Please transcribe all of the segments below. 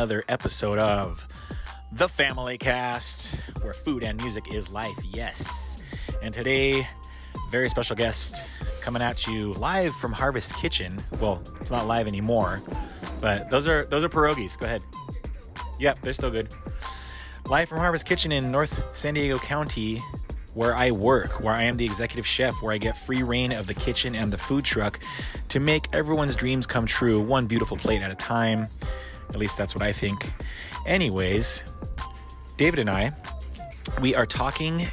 another episode of The Family Cast, where food and music is life, yes. And today, very special guest coming at you live from Harvest Kitchen. Well, it's not live anymore, but those are those are pierogies. Go ahead. Yep, they're still good. Live from Harvest Kitchen in North San Diego County, where I work, where I am the executive chef, where I get free reign of the kitchen and the food truck to make everyone's dreams come true, one beautiful plate at a time. At least that's what I think. Anyways, David and I, we are talking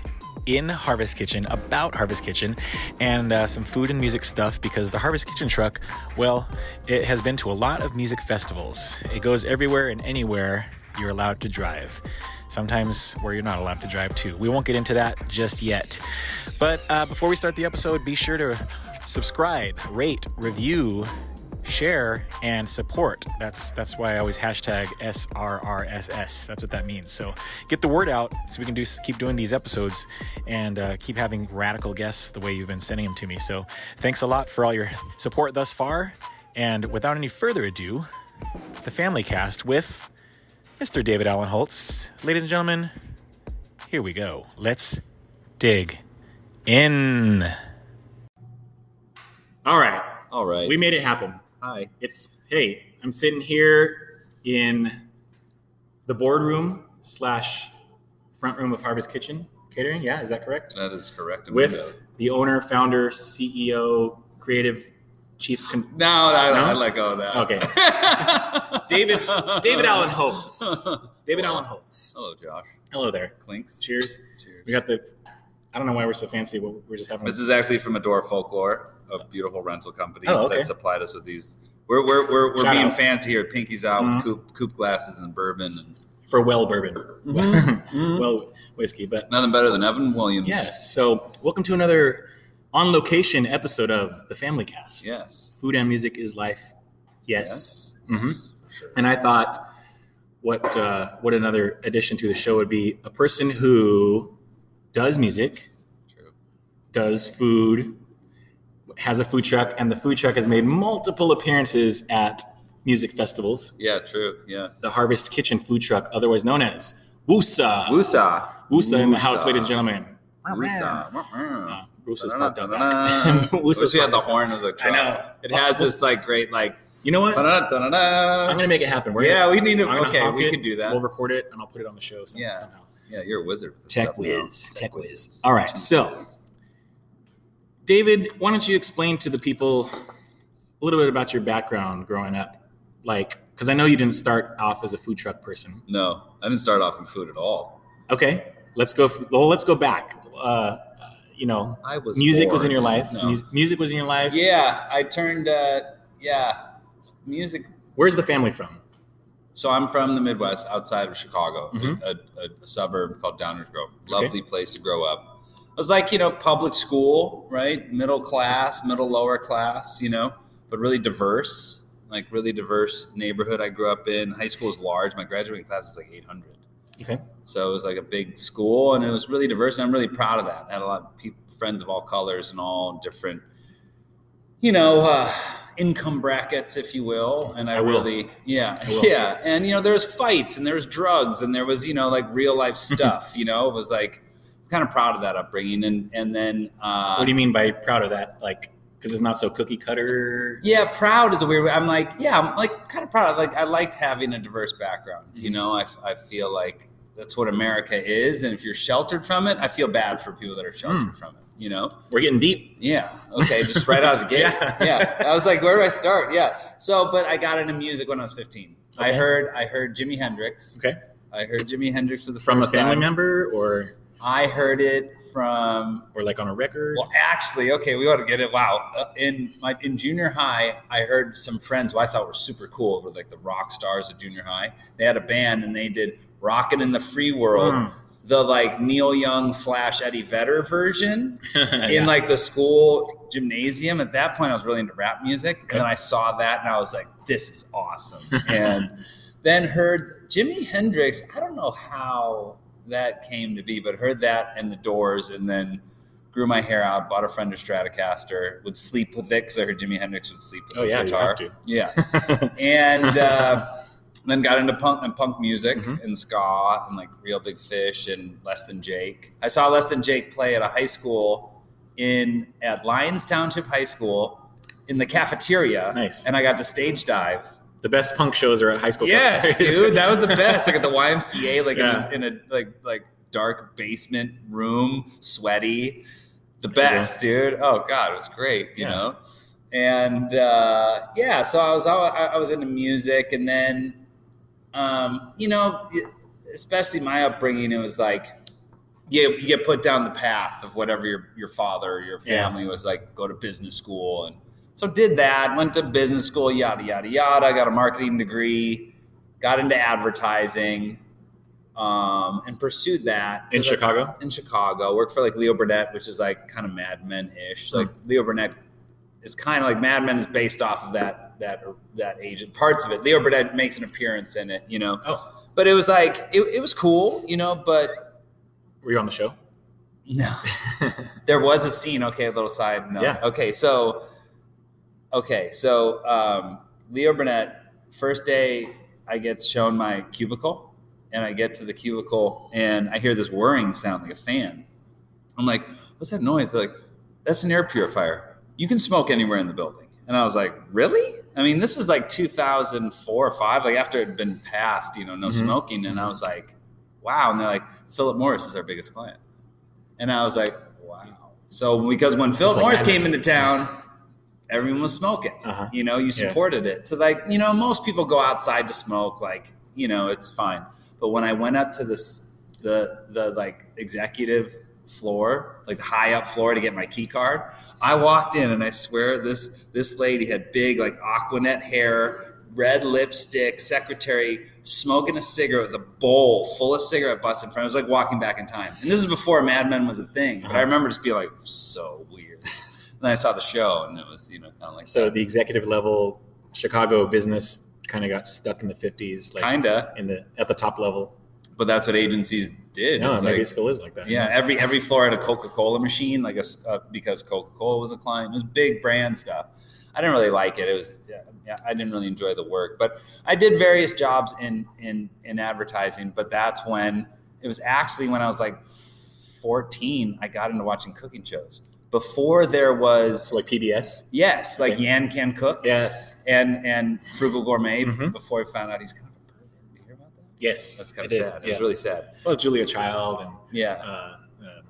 in Harvest Kitchen about Harvest Kitchen and uh, some food and music stuff because the Harvest Kitchen truck, well, it has been to a lot of music festivals. It goes everywhere and anywhere you're allowed to drive sometimes where you're not allowed to drive too. We won't get into that just yet. But uh, before we start the episode, be sure to subscribe, rate, review, share, and support. That's that's why I always hashtag SRRSS. That's what that means. So get the word out so we can do keep doing these episodes and uh, keep having radical guests the way you've been sending them to me. So thanks a lot for all your support thus far. And without any further ado, the Family Cast with Mr. David Alan Holtze. Ladies and gentlemen, here we go. Let's dig in. All right. All right. We made it happen. Hi. It's, hey, I'm sitting here in the boardroom slash front room of Harvest Kitchen Catering. Yeah, is that correct? That is correct. With the owner, founder, CEO, creative chief. Con- no, I, No? I let go of that. Okay. David David Alan Holtze. David Alan Holtze. Hello, Josh. Hello there. Clinks. Cheers. Cheers. We got the. I don't know why we're so fancy. But we're just having. This is actually from Adore Folklore, a beautiful rental company Oh, okay. that supplied us with these. We're we're we're, we're Shout being out. fancy here. Pinkies out Mhm. with coupe, coupe glasses and bourbon, and for well bourbon. Mhm. well whiskey, but nothing better than Evan Williams. yes. So welcome to another on location episode of the Family Cast. Yes. Food and music is life. Yes. Mhm. Yes, for sure. And I thought, what uh, what another addition to the show would be a person who does music, True. does food, has a food truck, and the food truck has made multiple appearances at music festivals. Yeah. True. Yeah. The Harvest Kitchen food truck, otherwise known as Wusa. Wusa. Wusa in the house, ladies and gentlemen. Wusa. Uh, Wusa's popped out I back. wish Wusa's we had the horn of the truck. I know. It has this like great like. You know what? I'm gonna make it happen. We're Yeah, gonna, we need to. Okay, we it, could do that. We'll record it and I'll put it on the show some- Yeah. somehow. Yeah, you're a wizard. with this Tech now. whiz, tech whiz. All right, so David, why don't you explain to the people a little bit about your background growing up? Like, because I know you didn't start off as a food truck person. No, I didn't start off in food at all. Okay, let's go. Well, let's go back. Uh, you know, I was music was in your life. No. Mus- music was in your life. Yeah, I turned. Uh, yeah, music. Where's the family from? So I'm from the Midwest, outside of Chicago, Mhm. a, a, a suburb called Downers Grove. Lovely place to grow up. It was like you know public school, right? Middle class, middle lower class, you know, but really diverse. Like really diverse neighborhood I grew up in. High school was large. My graduating class was like 800. Okay. So it was like a big school, and it was really diverse, and I'm really proud of that. I had a lot of people, friends of all colors and all different, you know, uh, income brackets, if you will. And I, I will. really, yeah, I will. yeah. And you know, there was fights, and there was drugs, and there was you know like real life stuff. you know, it was like I'm kind of proud of that upbringing, and and then uh, What do you mean by proud of that? Like, because it's not so cookie cutter. yeah, proud is a weird. I'm like, yeah, I'm like kind of proud. Like I liked having a diverse background. You know, I, I feel like that's what America is, and if you're sheltered from it, I feel bad for people that are sheltered from it. You know, We're getting deep. yeah, okay, just right out of the gate. Yeah. yeah. I was like, where do I start? Yeah, so but I got into music when I was 15. I heard I heard Jimi Hendrix. Okay. I heard Jimi Hendrix for the From a family time. member or I heard it from or like on a record. well, actually, okay, we ought to get it. Wow, uh, in my in junior high, I heard some friends who I thought were super cool, were like the rock stars of junior high. They had a band and they did "Rockin' in the Free World," Mm. The like Neil Young slash Eddie Vedder version Yeah. in like the school gymnasium. At that point, I was really into rap music, Okay. and then I saw that and I was like, "This is awesome!" and then heard Jimi Hendrix. I don't know how that came to be, but heard that and the Doors, and then grew my hair out, bought a Fender Stratocaster, would sleep with it because I heard Jimi Hendrix would sleep with Oh his yeah, you guitar. have to. Yeah, and uh, then got into punk and punk music Mhm. and ska and like Real Big Fish and Less Than Jake. I saw Less Than Jake play at a high school in at Lyons Township High School in the cafeteria. Nice. And I got to stage dive. The best punk shows are at high school. Yes, dude, that was the best. Like at the YMCA, like Yeah. in, a, in a like like dark basement room, sweaty. The There you go. best, dude. Oh god, it was great. You Yeah. know, and uh, yeah, so I was I was into music, and then um, you know, especially my upbringing, it was like. You, you get put down the path of whatever your, your father or your Yeah. family was like go to business school and so did that went to business school yada yada yada got a marketing degree got into advertising um, and pursued that in Chicago. in Chicago. Worked for like Leo Burnett, which is like kind of Mad Men ish. Like Leo Burnett is kind of like Mad Men is based off of that that that agent parts of it. Leo Burnett makes an appearance in it, you know. Oh, But it was like it, it was cool, you know. But were you on the show? no, there was a scene. Okay, a little side note. Yeah. Okay, so okay, so um, Leo Burnett. First day, I get shown my cubicle, and I get to the cubicle, and I hear this whirring sound like a fan. I'm like, "What's that noise?" They're like, "That's an air purifier. You can smoke anywhere in the building." And I was like, "Really?" I mean, this is like 2004 or five, like after it had been passed, you know, no Mhm. smoking, and I was like, "Wow!" And they're like, "Philip Morris is our biggest client," and I was like, "Wow!" So because when Philip like Morris came into town, everyone was smoking. Uh-huh. You know, you Yeah. supported it. So like, you know, most people go outside to smoke, like, you know, it's fine. But when I went up to this the the like executive floor, like the high up floor to get my key card, I walked in and I swear this this lady had big like aquanet hair, red lipstick, secretary, smoking a cigarette with a bowl full of cigarette butts in front. It was like walking back in time. And this is before Mad Men was a thing. But I Uh-huh. remember just being like, so weird. then I saw the show and it was, you know, kind of like So the executive level Chicago business kind of got stuck in the 50s, like kinda. in the at the top level. But that's what agencies did. No, It's maybe like- it still is like that. yeah, every every floor had a Coca Cola machine, like a uh, because Coca Cola was a client. It was big brand stuff. I didn't really like it. It was yeah, yeah, I didn't really enjoy the work, but I did various jobs in in in advertising. But that's when it was actually when I was like fourteen. I got into watching cooking shows. Before there was like PBS. yes, like Okay. Yan Can Cook Yes. and and Frugal Gourmet. Mhm. Before I found out he's kind of a pervert. Did you hear about that? Yes. That's kind of did, sad. It Yeah. was really sad. well, Julia Child and Yeah. uh, uh,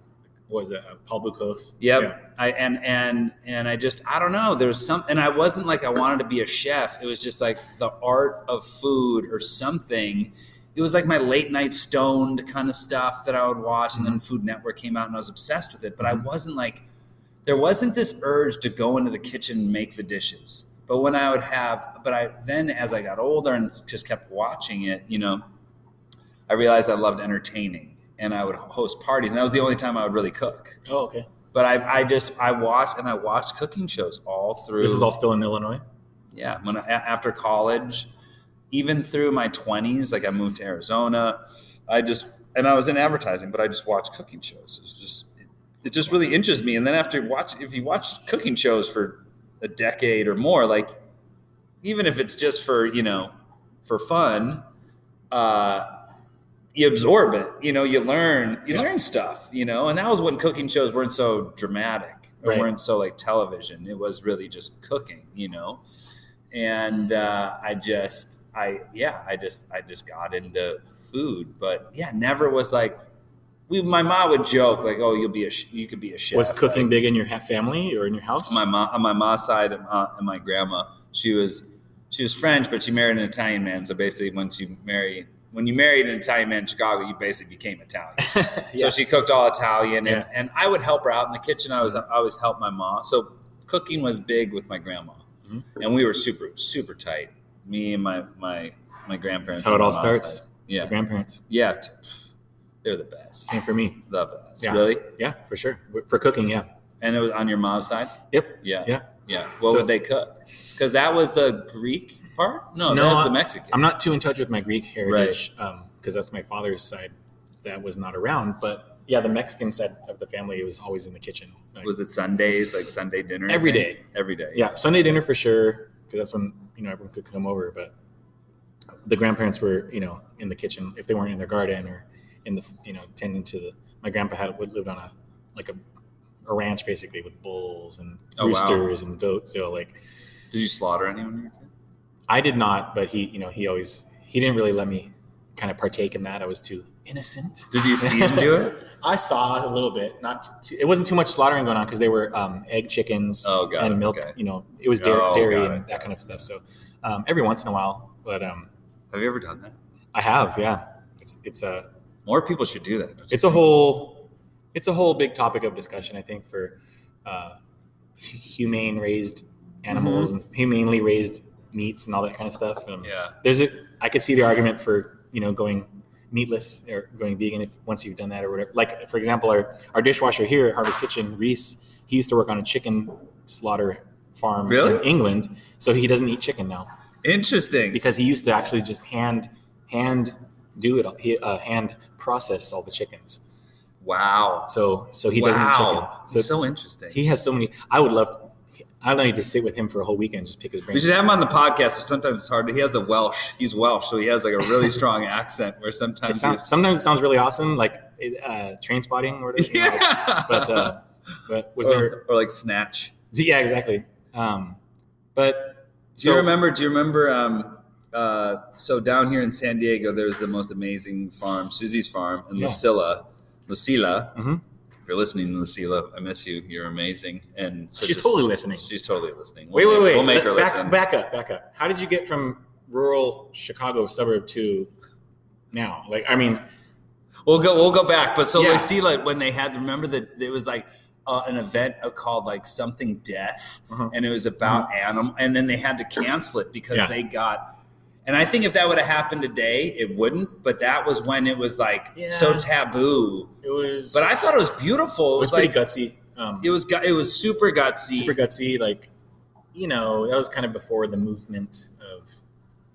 what was that? Uh, Paul Bocuse. Yep. Yeah. I and and and I just I don't know. There's some and I wasn't like I wanted to be a chef. It was just like the art of food or something. It was like my late night stoned kind of stuff that I would watch, and then Food Network came out, and I was obsessed with it. But I wasn't like there wasn't this urge to go into the kitchen and make the dishes. But when I would have, but I then as I got older and just kept watching it, you know, I realized I loved entertaining, and I would host parties, and that was the only time I would really cook Oh, okay. but I, I just I watched and I watched cooking shows all through. This is all still in Illinois. yeah. When I, after college, even through my twenties, like I moved to Arizona, I just and I was in advertising, but I just watched cooking shows. It was just it, it just really interests me. And then after watch, if you watch cooking shows for a decade or more, like even if it's just for you know for fun, uh, you absorb it. You know, you learn you Yeah. learn stuff. You know, and that was when cooking shows weren't so dramatic or Right. weren't so like television. It was really just cooking. You know, and uh, I just I yeah I just I just got into food, but yeah, never was like. We, my mom would joke like, "Oh, you'll be a sh- you could be a chef." Was cooking Like, big in your ha- family or in your house? my mom on my mom's side and, uh, and my grandma she was she was french but she married an italian man so basically once you marry when you married an italian man in chicago you basically became italian yeah. so she cooked all italian and, Yeah. and i would help her out in the kitchen i was I always help my mom so cooking was big with my grandma Mhm. and we were super super tight me and my my my grandparents That's how it all starts. side. yeah grandparents. yeah they're the best Same for me. the best Yeah. really Yeah, for sure. For cooking, yeah. and it was on your mom's side Yep. Yeah. Yeah. Yeah. What So- would they cook? Because that was the Greek part? No, No, that's the Mexican. I'm not too in touch with my Greek heritage because um, that's my father's side that was not around. But yeah, the Mexican side of the family was always in the kitchen. Like, Was it Sundays, like Sunday dinner? Every thing? day. Every day. yeah, Sunday dinner for sure, because that's when you know everyone could come over. But the grandparents were, you know, in the kitchen if they weren't in their garden or in the, you know, tending to the. My grandpa had lived on a like a, a ranch basically with bulls and Oh, wow. roosters and goats. So like, Did you slaughter anyone? when you were kid? I did not, but he, you know, he always he didn't really let me kind of partake in that. I was too innocent. Did you see him do it? I saw a little bit. Not too, it wasn't too much slaughtering going on because they were um, egg chickens Oh, and it. milk. Okay. You know, it was dairy, Oh, dairy and it, that kind of stuff. So um, every once in a while, but um, Have you ever done that? I have. Yeah, it's it's a More people should do that. it's a whole it's a whole big topic of discussion. I think for uh, humane raised animals and humanely raised meats and all that kind of stuff. Um, Yeah. there's a I could see the argument for you know going meatless or going vegan if once you've done that or whatever. Like for example, our our dishwasher here at Harvest Kitchen, Reese, he used to work on a chicken slaughter farm Really? in England, so he doesn't eat chicken now Interesting. because he used to actually just hand hand do it. He uh, hand process all the chickens. Wow. So so he doesn't wow. So so interesting. he has so many. I would love. I don't need to sit with him for a whole weekend and just pick his brain. we should have him on the podcast, but sometimes it's hard. He has the Welsh. He's Welsh, so he has like a really strong accent. Where It sometimes sounds, he's sometimes it sounds really awesome, like uh, train spotting or whatever. you know, like- yeah. but uh, but was or, there? or like snatch. Yeah, exactly. Um, but Do you remember? Do you remember? Um, uh, so down here in San Diego, there's the most amazing farm, Susie's Farm, and Yeah. Lucilla, Lucila. Mhm. If you're listening, Lucila, I miss you. You're amazing, and such She's a- totally listening. She's totally listening. Wait, We'll wait, make- wait. We'll make her back, listen. back up, back up. How did you get from rural Chicago suburb to now? Like, I mean, We'll go. We'll go back. But so Yeah. Lucila, when they had, remember that it was like uh, an event called like something death, Uh-huh. and it was about animal, and then they had to cancel it because Yeah. they got. And I think if that would have happened today, it wouldn't. But that was when it was like Yeah. so taboo. it was. But I thought it was beautiful. It it was like gutsy. Um, it was. It was super gutsy. super gutsy. Like, you know, that was kind of before the movement of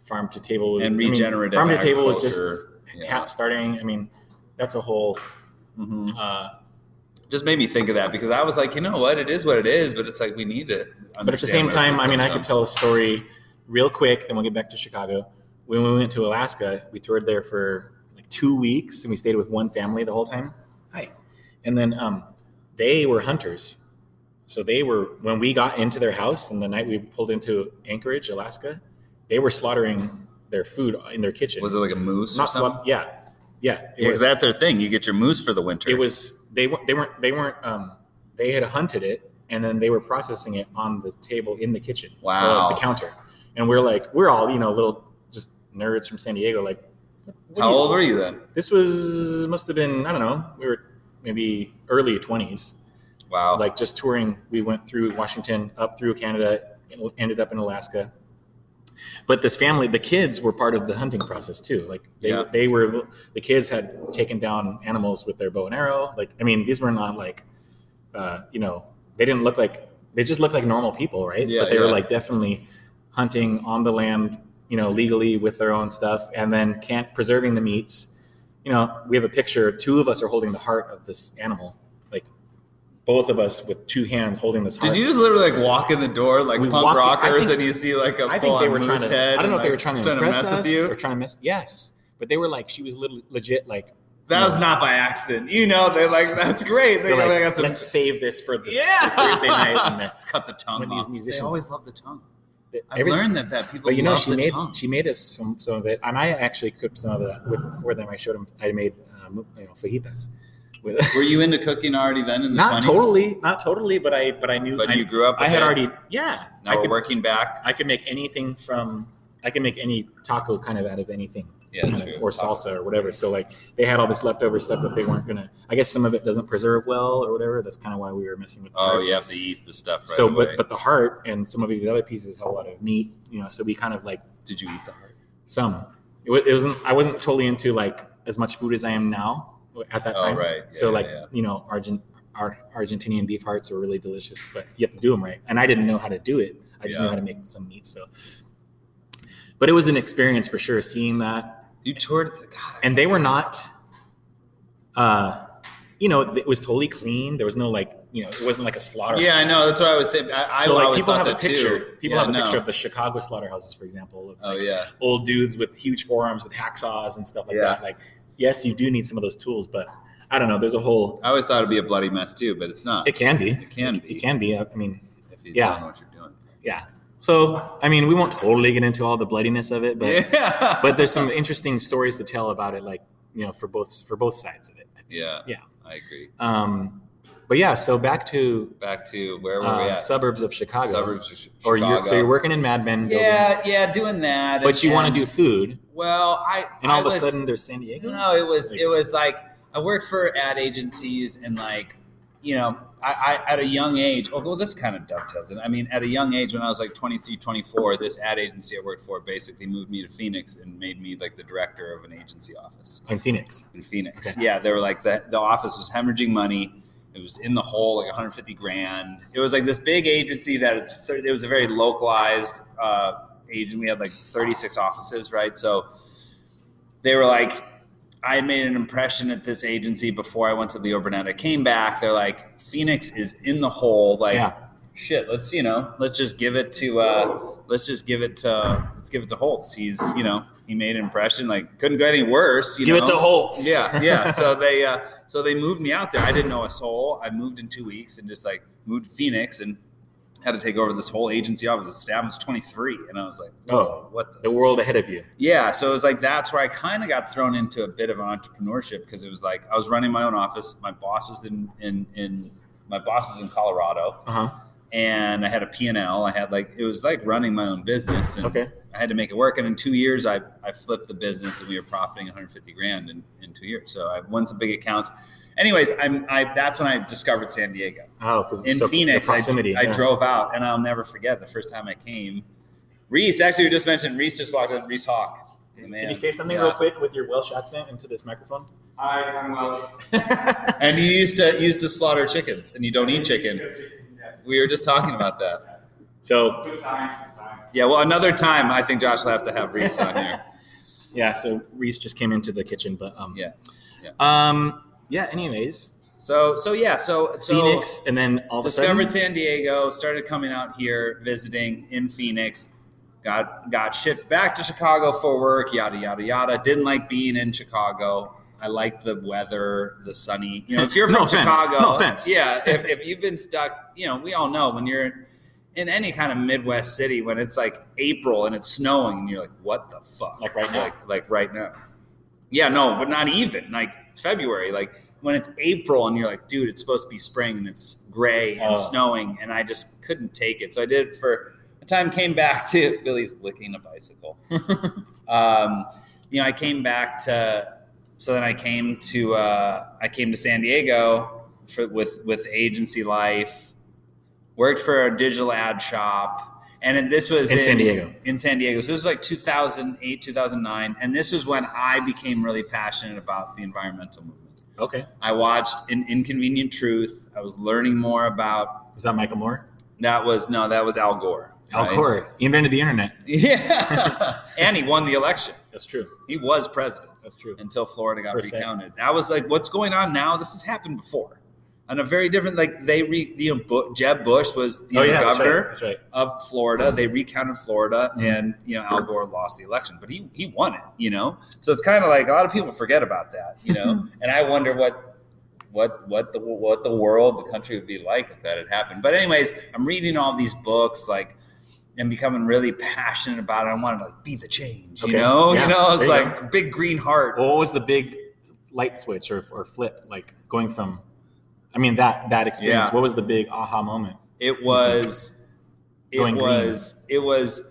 farm to table And I mean, regenerative farm to table was just yeah. starting. I mean, that's a whole. Mhm. Uh, Just made me think of that because I was like, you know what, it is what it is, but it's like we need to. but at the same time, I mean, I could tell a story real quick, then we'll get back to Chicago. When we went to Alaska, we toured there for like two weeks and we stayed with one family the whole time. Hi. And then um, they were hunters. So they were, when we got into their house and the night we pulled into Anchorage, Alaska, they were slaughtering their food in their kitchen. Was it like a moose or Not something? sla- yeah. Yeah. It Yeah, that's their thing. You get your moose for the winter. it was, they they weren't, they weren't, um, they had hunted it and then they were processing it on the table in the kitchen. Wow. the counter. And we're like, we're all, you know, little just nerds from San Diego. Like, How old were you then? This was, must have been, I don't know, we were maybe early 20s. Wow. Like just touring. We went through Washington, up through Canada, ended up in Alaska. But this family, the kids were part of the hunting process too. Like they, Yeah. they were, the kids had taken down animals with their bow and arrow. Like, I mean, these were not like, uh, you know, they didn't look like, they just looked like normal people, right? Yeah, but they were like definitely hunting on the land, you know, legally with their own stuff and then can't preserving the meats. You know, we have a picture, two of us are holding the heart of this animal, like both of us with two hands holding this heart. Did you just literally like walk in the door like We punk rockers think- and you see like a I full think they were trying to. head? I don't know if they were like, trying to impress mess us with you. or trying to mess. Yes, but they were like, she was lit- legit like. That was not by accident. You know, they like that's great. They, like, got some let's save this for the yeah Thursday night. And the, let's cut the tongue when these musicians- they always love the tongue. I've learned that that people But you know, she made tongue. she made us some, some of it, and I actually cooked some of that with, for them. I showed them. I made um, you know fajitas. With, Were you into cooking already then in the not 20s? totally, not totally, but I but I knew. But I, you grew up. I had it. already yeah. Now I we're could, working back. I could make anything from. I can make any taco kind of out of anything. Yeah, or salsa or whatever. So like they had all this leftover stuff that they weren't gonna. I guess some of it doesn't preserve well or whatever. That's kind of why we were messing with. The Oh, you have to eat the stuff right so, away. but but the heart and some of the other pieces have a lot of meat. You know, so we kind of like Did you eat the heart? some. It, it wasn't. I wasn't totally into like as much food as I am now at that Oh, time. right. so Yeah, like yeah. you know, Argent. Our Argentinian beef hearts are really delicious, but you have to do them right. And I didn't know how to do it. I just Yeah. knew how to make some meat. So, but it was an experience for sure. Seeing that You toured the God. and they were not uh you know, it was totally clean. There was no like, you know, it wasn't like a slaughterhouse. Yeah, I know. That's what I was thinking. I, I so like always people thought have a picture. too. People Yeah, have a no. picture of the Chicago slaughterhouses, for example, of Oh like, yeah. old dudes with huge forearms with hacksaws and stuff like Yeah. that. Like, yes, you do need some of those tools, but I don't know. There's a whole. I always thought it'd be a bloody mess too, but it's not. It can be. It can be. it can be. I mean, if you yeah. don't know what you're doing. yeah. So I mean, we won't totally get into all the bloodiness of it, but yeah. but there's some interesting stories to tell about it, like you know, for both for both sides of it. I think. yeah. Yeah. I agree. Um, but yeah, so back to Back to where were we uh, at? suburbs of Chicago. Suburbs of Chi- Or you're, so you're working in Mad Men. building, Yeah, yeah, doing that. but you want to do food, well. I and all I of a sudden there's San Diego. No, it was Like- it was like I worked for ad agencies and like you know I, I at a young age. Oh, well, this kind of dovetails. it. I mean, at a young age, when I was like 23, 24, this ad agency I worked for basically moved me to Phoenix and made me like the director of an agency office in Phoenix. in Phoenix. Okay. Yeah, they were like the the office was hemorrhaging money. It was in the hole, like 150 grand. It was like this big agency that it's it was a very localized uh, agent. We had like 36 offices, right? So they were like, I had made an impression at this agency before I went to Leo Burnett. I came back. They're like, Phoenix is in the hole. Like, Yeah. shit. Let's you know, let's just give it to. Uh, let's just give it to. Let's give it to Holtze. He's you know, he made an impression. Like, couldn't get any worse. You Give know? it to Holtze. Yeah, yeah. So they uh, so they moved me out there. I didn't know a soul. I moved in two weeks and just like moved to Phoenix and had to take over this whole agency office. The staff was 23, and I was like, Oh. what the the world ahead of you. yeah, so it was like that's where I kind of got thrown into a bit of an entrepreneurship because it was like I was running my own office. My boss was in in in my boss was in Colorado, Uh huh. and I had a P and L. I had like it was like running my own business, and Okay. I had to make it work. And in two years, I I flipped the business, and we were profiting 150 grand in in two years. So I won some big accounts. Anyways, I'm I that's when I discovered San Diego Oh, because in so Phoenix. the I, proximity. I drove out, and I'll never forget the first time I came. Reese, actually, we just mentioned Reese just walked in. Reese Hawk. man. Can you say something Yeah. real quick with your Welsh accent into this microphone? Hi, I'm Welsh. And you used to used to slaughter chickens, and you don't eat chicken. We were just talking about that. so Good time, good time. Yeah. Well, another time, I think Josh will have to have Reese on here. yeah, so Reese just came into the kitchen, but um, Yeah. um, yeah. Anyways, So so yeah. So so Phoenix, and then all of a discovered sudden, San Diego. Started coming out here, visiting in Phoenix. Got got shipped back to Chicago for work. Yada yada yada. Didn't like being in Chicago. I like the weather, the sunny. You know, if you're No from offense. Chicago, No offense. Yeah, if, if you've been stuck, you know, we all know when you're in any kind of Midwest city when it's like April and it's snowing and you're like, what the fuck? Like right now? Like, like right now. Yeah, no, but not even. Like it's February. Like when it's April and you're like, dude, it's supposed to be spring and it's gray and Oh. snowing, and I just couldn't take it. So I did it for a time. Came back to Billie's licking a bicycle. um, you know, I came back to. So then I came to uh, I came to San Diego for, with with agency life. Worked for a digital ad shop, and then this was In San Diego. In San Diego, so this was like 2008, 2009, and this was when I became really passionate about the environmental movement. okay, I watched an Inconvenient Truth. I was learning more about was that Michael Moore? that. Was no, that was Al Gore. Al right? Gore, he invented the internet. Yeah, and he won the election. That's true. He was president That's true. until Florida got For recounted. That was like, what's going on now? This has happened before, on a very different. Like they, re, you know, Jeb Bush was oh know, yeah, that's governor right. That's right. of Florida. They recounted Florida, Mhm. and you know Al Gore lost the election, but he he won it. You know, so it's kind of like a lot of people forget about that. You know, and I wonder what what what the what the world, the country would be like if that had happened. But anyways, I'm reading all these books like. And becoming really passionate about it. I wanted to like be the change, you know. Yeah, You know, it's like big green heart. Well, what was the big light switch or, or flip like going from? I mean that that experience. Yeah. What was the big aha moment? It was, it Going green. was, it was.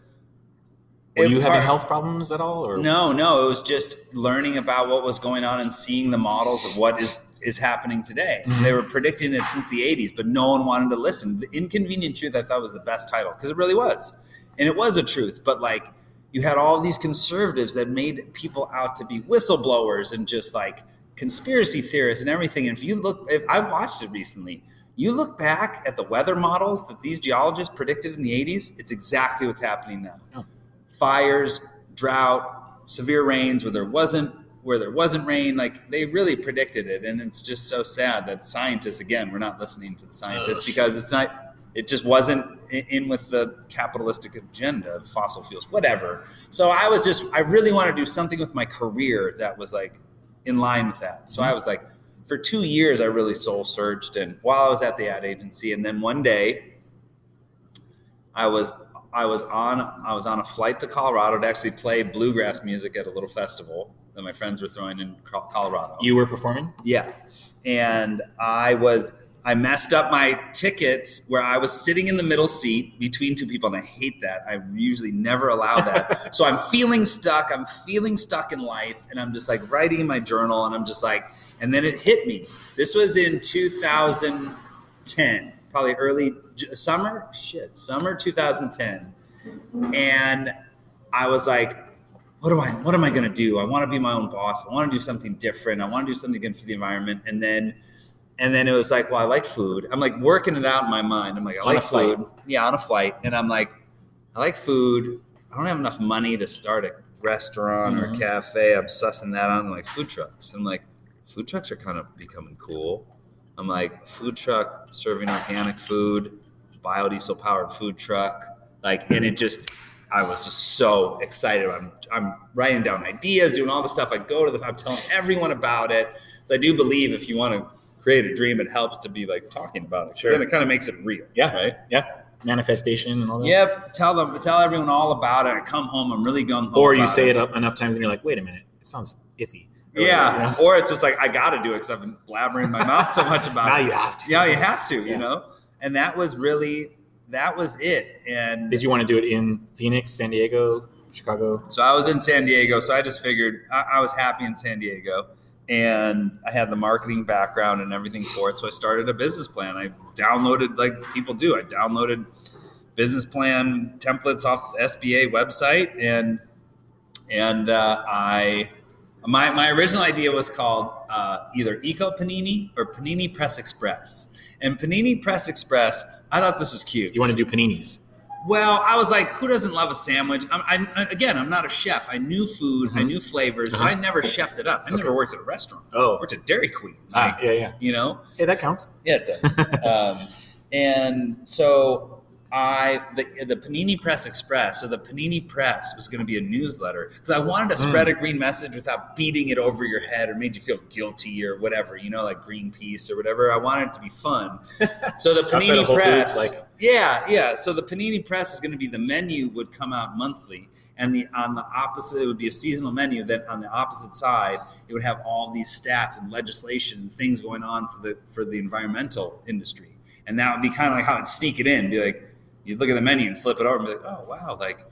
Were it you having part- health problems at all? Or No, no. It was just learning about what was going on and seeing the models of what is is happening today. Mhm. They were predicting it since the '80s, but no one wanted to listen. The Inconvenient Truth, I thought, was the best title because it really was, and it was a truth. But like, you had all these conservatives that made people out to be whistleblowers and just like conspiracy theorists and everything. And if you look, if, I watched it recently. You look back at the weather models that these geologists predicted in the '80s. It's exactly what's happening now Oh. fires, drought, severe rains where there wasn't where there wasn't rain. Like they really predicted it, and it's just so sad that scientists again we're not listening to the scientists Ugh. because it's not. It just wasn't in with the capitalistic agenda of fossil fuels, whatever. So I was just I really want to do something with my career that was like in line with that. So I was like, for two years I really soul searched, and while I was at the ad agency, and then one day I was I was on I was on a flight to Colorado to actually play bluegrass music at a little festival that my friends were throwing in Colorado. You were performing? yeah, and I was I messed up my tickets where I was sitting in the middle seat between two people, and I hate that. I usually never allow that. so I'm feeling stuck. I'm feeling stuck in life, and I'm just like writing in my journal, and I'm just like, and then it hit me. This was in 2010, probably early summer. Shit, summer 2010, and I was like, what do I what am I gonna do? I want to be my own boss. I want to do something different. I want to do something good for the environment. And then and then it was like, well, I like food. I'm like working it out in my mind. I'm like, I On like flight. food. Yeah, on a flight. And I'm like, I like food. I don't have enough money to start a restaurant Mhm. or cafe. I'm sussing that on like food trucks. I'm like, food trucks are kind of becoming cool. I'm like, food truck serving organic food, biodiesel powered food truck. Like, and it just, I was just so excited. I'm, I'm writing down ideas, doing all the stuff. I go to the, I'm telling everyone about it. So I do believe if you want to create a dream, it helps to be like talking about it. Sure. Then it kind of makes it real. Yeah. Right. Yeah manifestation and all that? Yep. Tell them, tell everyone all about it. I come home. I'm really gung ho. Or you say it up enough times and you're like, wait a minute, it sounds iffy. Or, Yeah. you know? Or it's just like, I got to do it because I've been blabbering my mouth so much about now it. Now you have to. Yeah, you have to, Yeah. you know? And that was really, that was it. And Did you want to do it in Phoenix, San Diego, Chicago? so I was in San Diego. So I just figured I, I was happy in San Diego and I had the marketing background and everything for it. So I started a business plan. I downloaded, like people do, I downloaded business plan templates off the SBA website and, and uh, I, my, my original idea was called uh, either Eco Panini or Panini Press Express. And Panini Press Express, I thought this was cute. You want to do paninis? Well, I was like, who doesn't love a sandwich? I'm, I, again, I'm not a chef. I knew food, I Mhm. knew flavors, Uh-huh. but I never chefed it up. I never worked at a restaurant. Oh. I worked at Dairy Queen. Ah, yeah, yeah. You know? Hey, that counts. Yeah, it does. um, and so I, the, the Panini Press Express, so the Panini Press was going to be a newsletter because I wanted to Mm. spread a green message without beating it over your head or made you feel guilty or whatever, you know, like Greenpeace or whatever. I wanted it to be fun. So the Panini Whole Foods, Press, like- yeah, yeah. So the Panini Press was going to be the menu would come out monthly, and the on the opposite it would be a seasonal menu. Then on the opposite side, it would have all these stats and legislation and things going on for the for the environmental industry, and that would be kind of like how it'd sneak it in, be like you'd look at the menu and flip it over and be like, oh wow, like.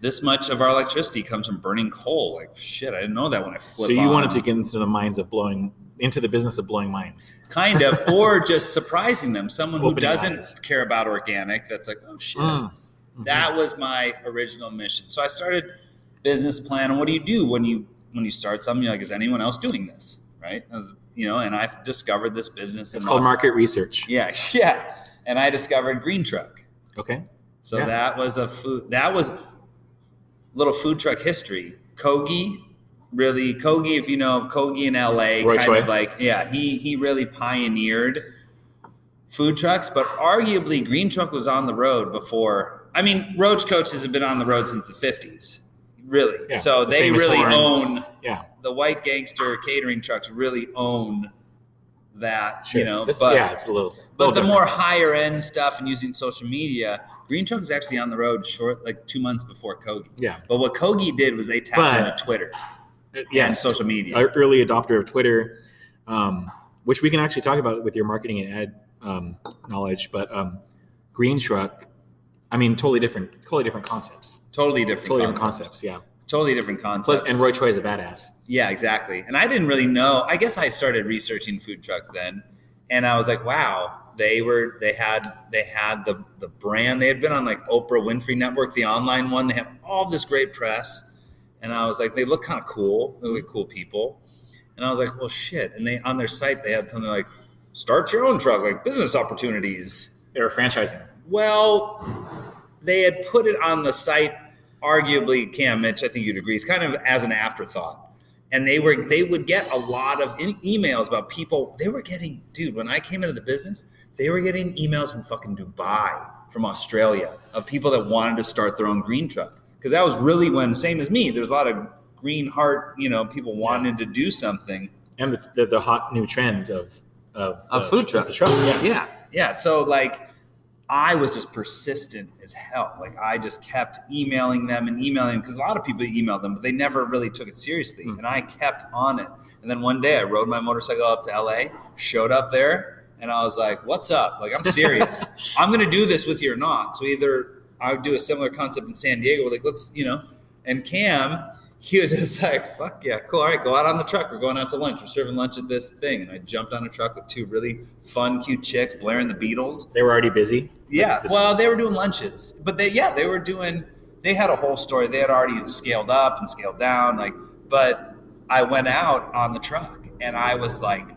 This much of our electricity comes from burning coal. Like shit, I didn't know that when I flipped. So you wanted to get into the minds of blowing, into the business of blowing minds. kind of, or just surprising them. Someone who doesn't eyes. care about organic. That's like, oh shit. Mm. That was my original mission. So I started business plan. And what do you do when you when you start something? You're like, is anyone else doing this? Right? Was, you know, and I've discovered this business. It's in called Los- market research. Yeah, yeah. And I discovered Green Truck. Okay. So Yeah. that was a food. That was little food truck history. Kogi, really Kogi. If you know of Kogi in LA, Roy kind Choi. of like yeah, he he really pioneered food trucks. But arguably, Green Truck was on the road before. I mean, Roach Coaches have been on the road since the fifties, really. Yeah, so the they really own Yeah. the white gangster catering trucks. Really own that, Sure. you know. That's- but yeah, it's a little. But the more higher end stuff and using social media, Green Truck is actually on the road short, like two months before Kogi. yeah, But what Kogi did was they tapped But- into Twitter yeah, and social media. early adopter of Twitter, um, which we can actually talk about with your marketing and ad um, knowledge. But um, Green Truck, I mean, totally different, totally different concepts. totally different, Totally different concepts. concepts. Yeah. Totally different concepts. Plus, and Roy Choi is a badass. Yeah, exactly. And I didn't really know. I guess I started researching food trucks then, and I was like, wow, they were they had they had the the brand. They had been on like Oprah Winfrey Network, the online one. They had all this great press, and I was like, they look kind of cool. They look like cool people, and I was like, well, shit. And they on their site they had something like, start your own truck, like business opportunities. They were franchising. Well, they had put it on the site, arguably, Cam Mitch, I think you'd agree, it's kind of as an afterthought. And they were they would get a lot of in- emails about people. They were getting, dude. When I came into the business, they were getting emails from fucking Dubai, from Australia, of people that wanted to start their own green truck. Because that was really when, same as me, there's a lot of green heart, you know, people wanting to do something. And the, the, the hot new trend of of, Of the- food truck. The truck. Yeah. Yeah, yeah. So like, I was just persistent as hell. Like I just kept emailing them and emailing them because a lot of people emailed them, but they never really took it seriously. Mm. And I kept on it. And then one day I rode my motorcycle up to LA, showed up there, and I was like, "What's up? Like I'm serious. I'm gonna do this with you or not." So either I would do a similar concept in San Diego, like let's you know. And Cam, he was just like, "Fuck yeah, cool. All right, go out on the truck. We're going out to lunch. We're serving lunch at this thing." And I jumped on a truck with two really fun, cute chicks blaring the Beatles. They were already busy. Yeah, well, they were doing lunches, but they yeah they were doing. They had a whole story. They had already scaled up and scaled down. Like, but I went out on the truck and I was like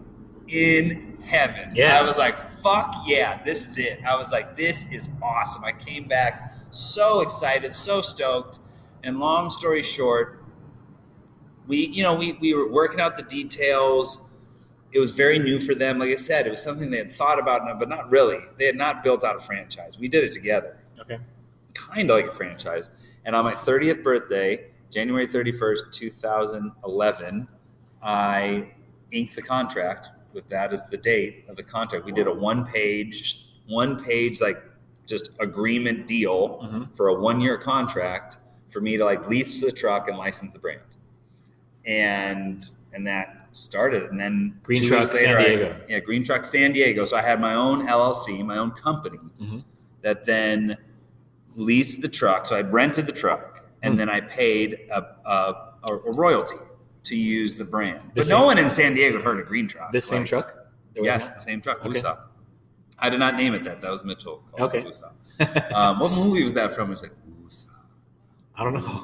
in heaven. Yes. I was like, fuck yeah, this is it. I was like, this is awesome. I came back so excited, so stoked. And long story short, we you know we we were working out the details it was very new for them. Like I said, it was something they had thought about, but not really. They had not built out a franchise. We did it together, Okay. kind of like a franchise. And on my 30th birthday, January 31st, 2011, I inked the contract with that as the date of the contract. We did a one page, one page, like just agreement deal Mhm. for a one year contract for me to like lease the truck and license the brand. And and that started. And then Green Truck San later, I- Diego. yeah, Green Truck San Diego. So I had my own LLC, my own company Mhm. that then leased the truck. So I rented the truck and Hmm. then I paid a, a, a royalty to use the brand. The but same- no one in San Diego heard of Green Truck. This same truck. Yes, the same truck. Okay. I did not name it that. That was Mitchell. called Okay. Um, what movie was that from? It's like. I don't know.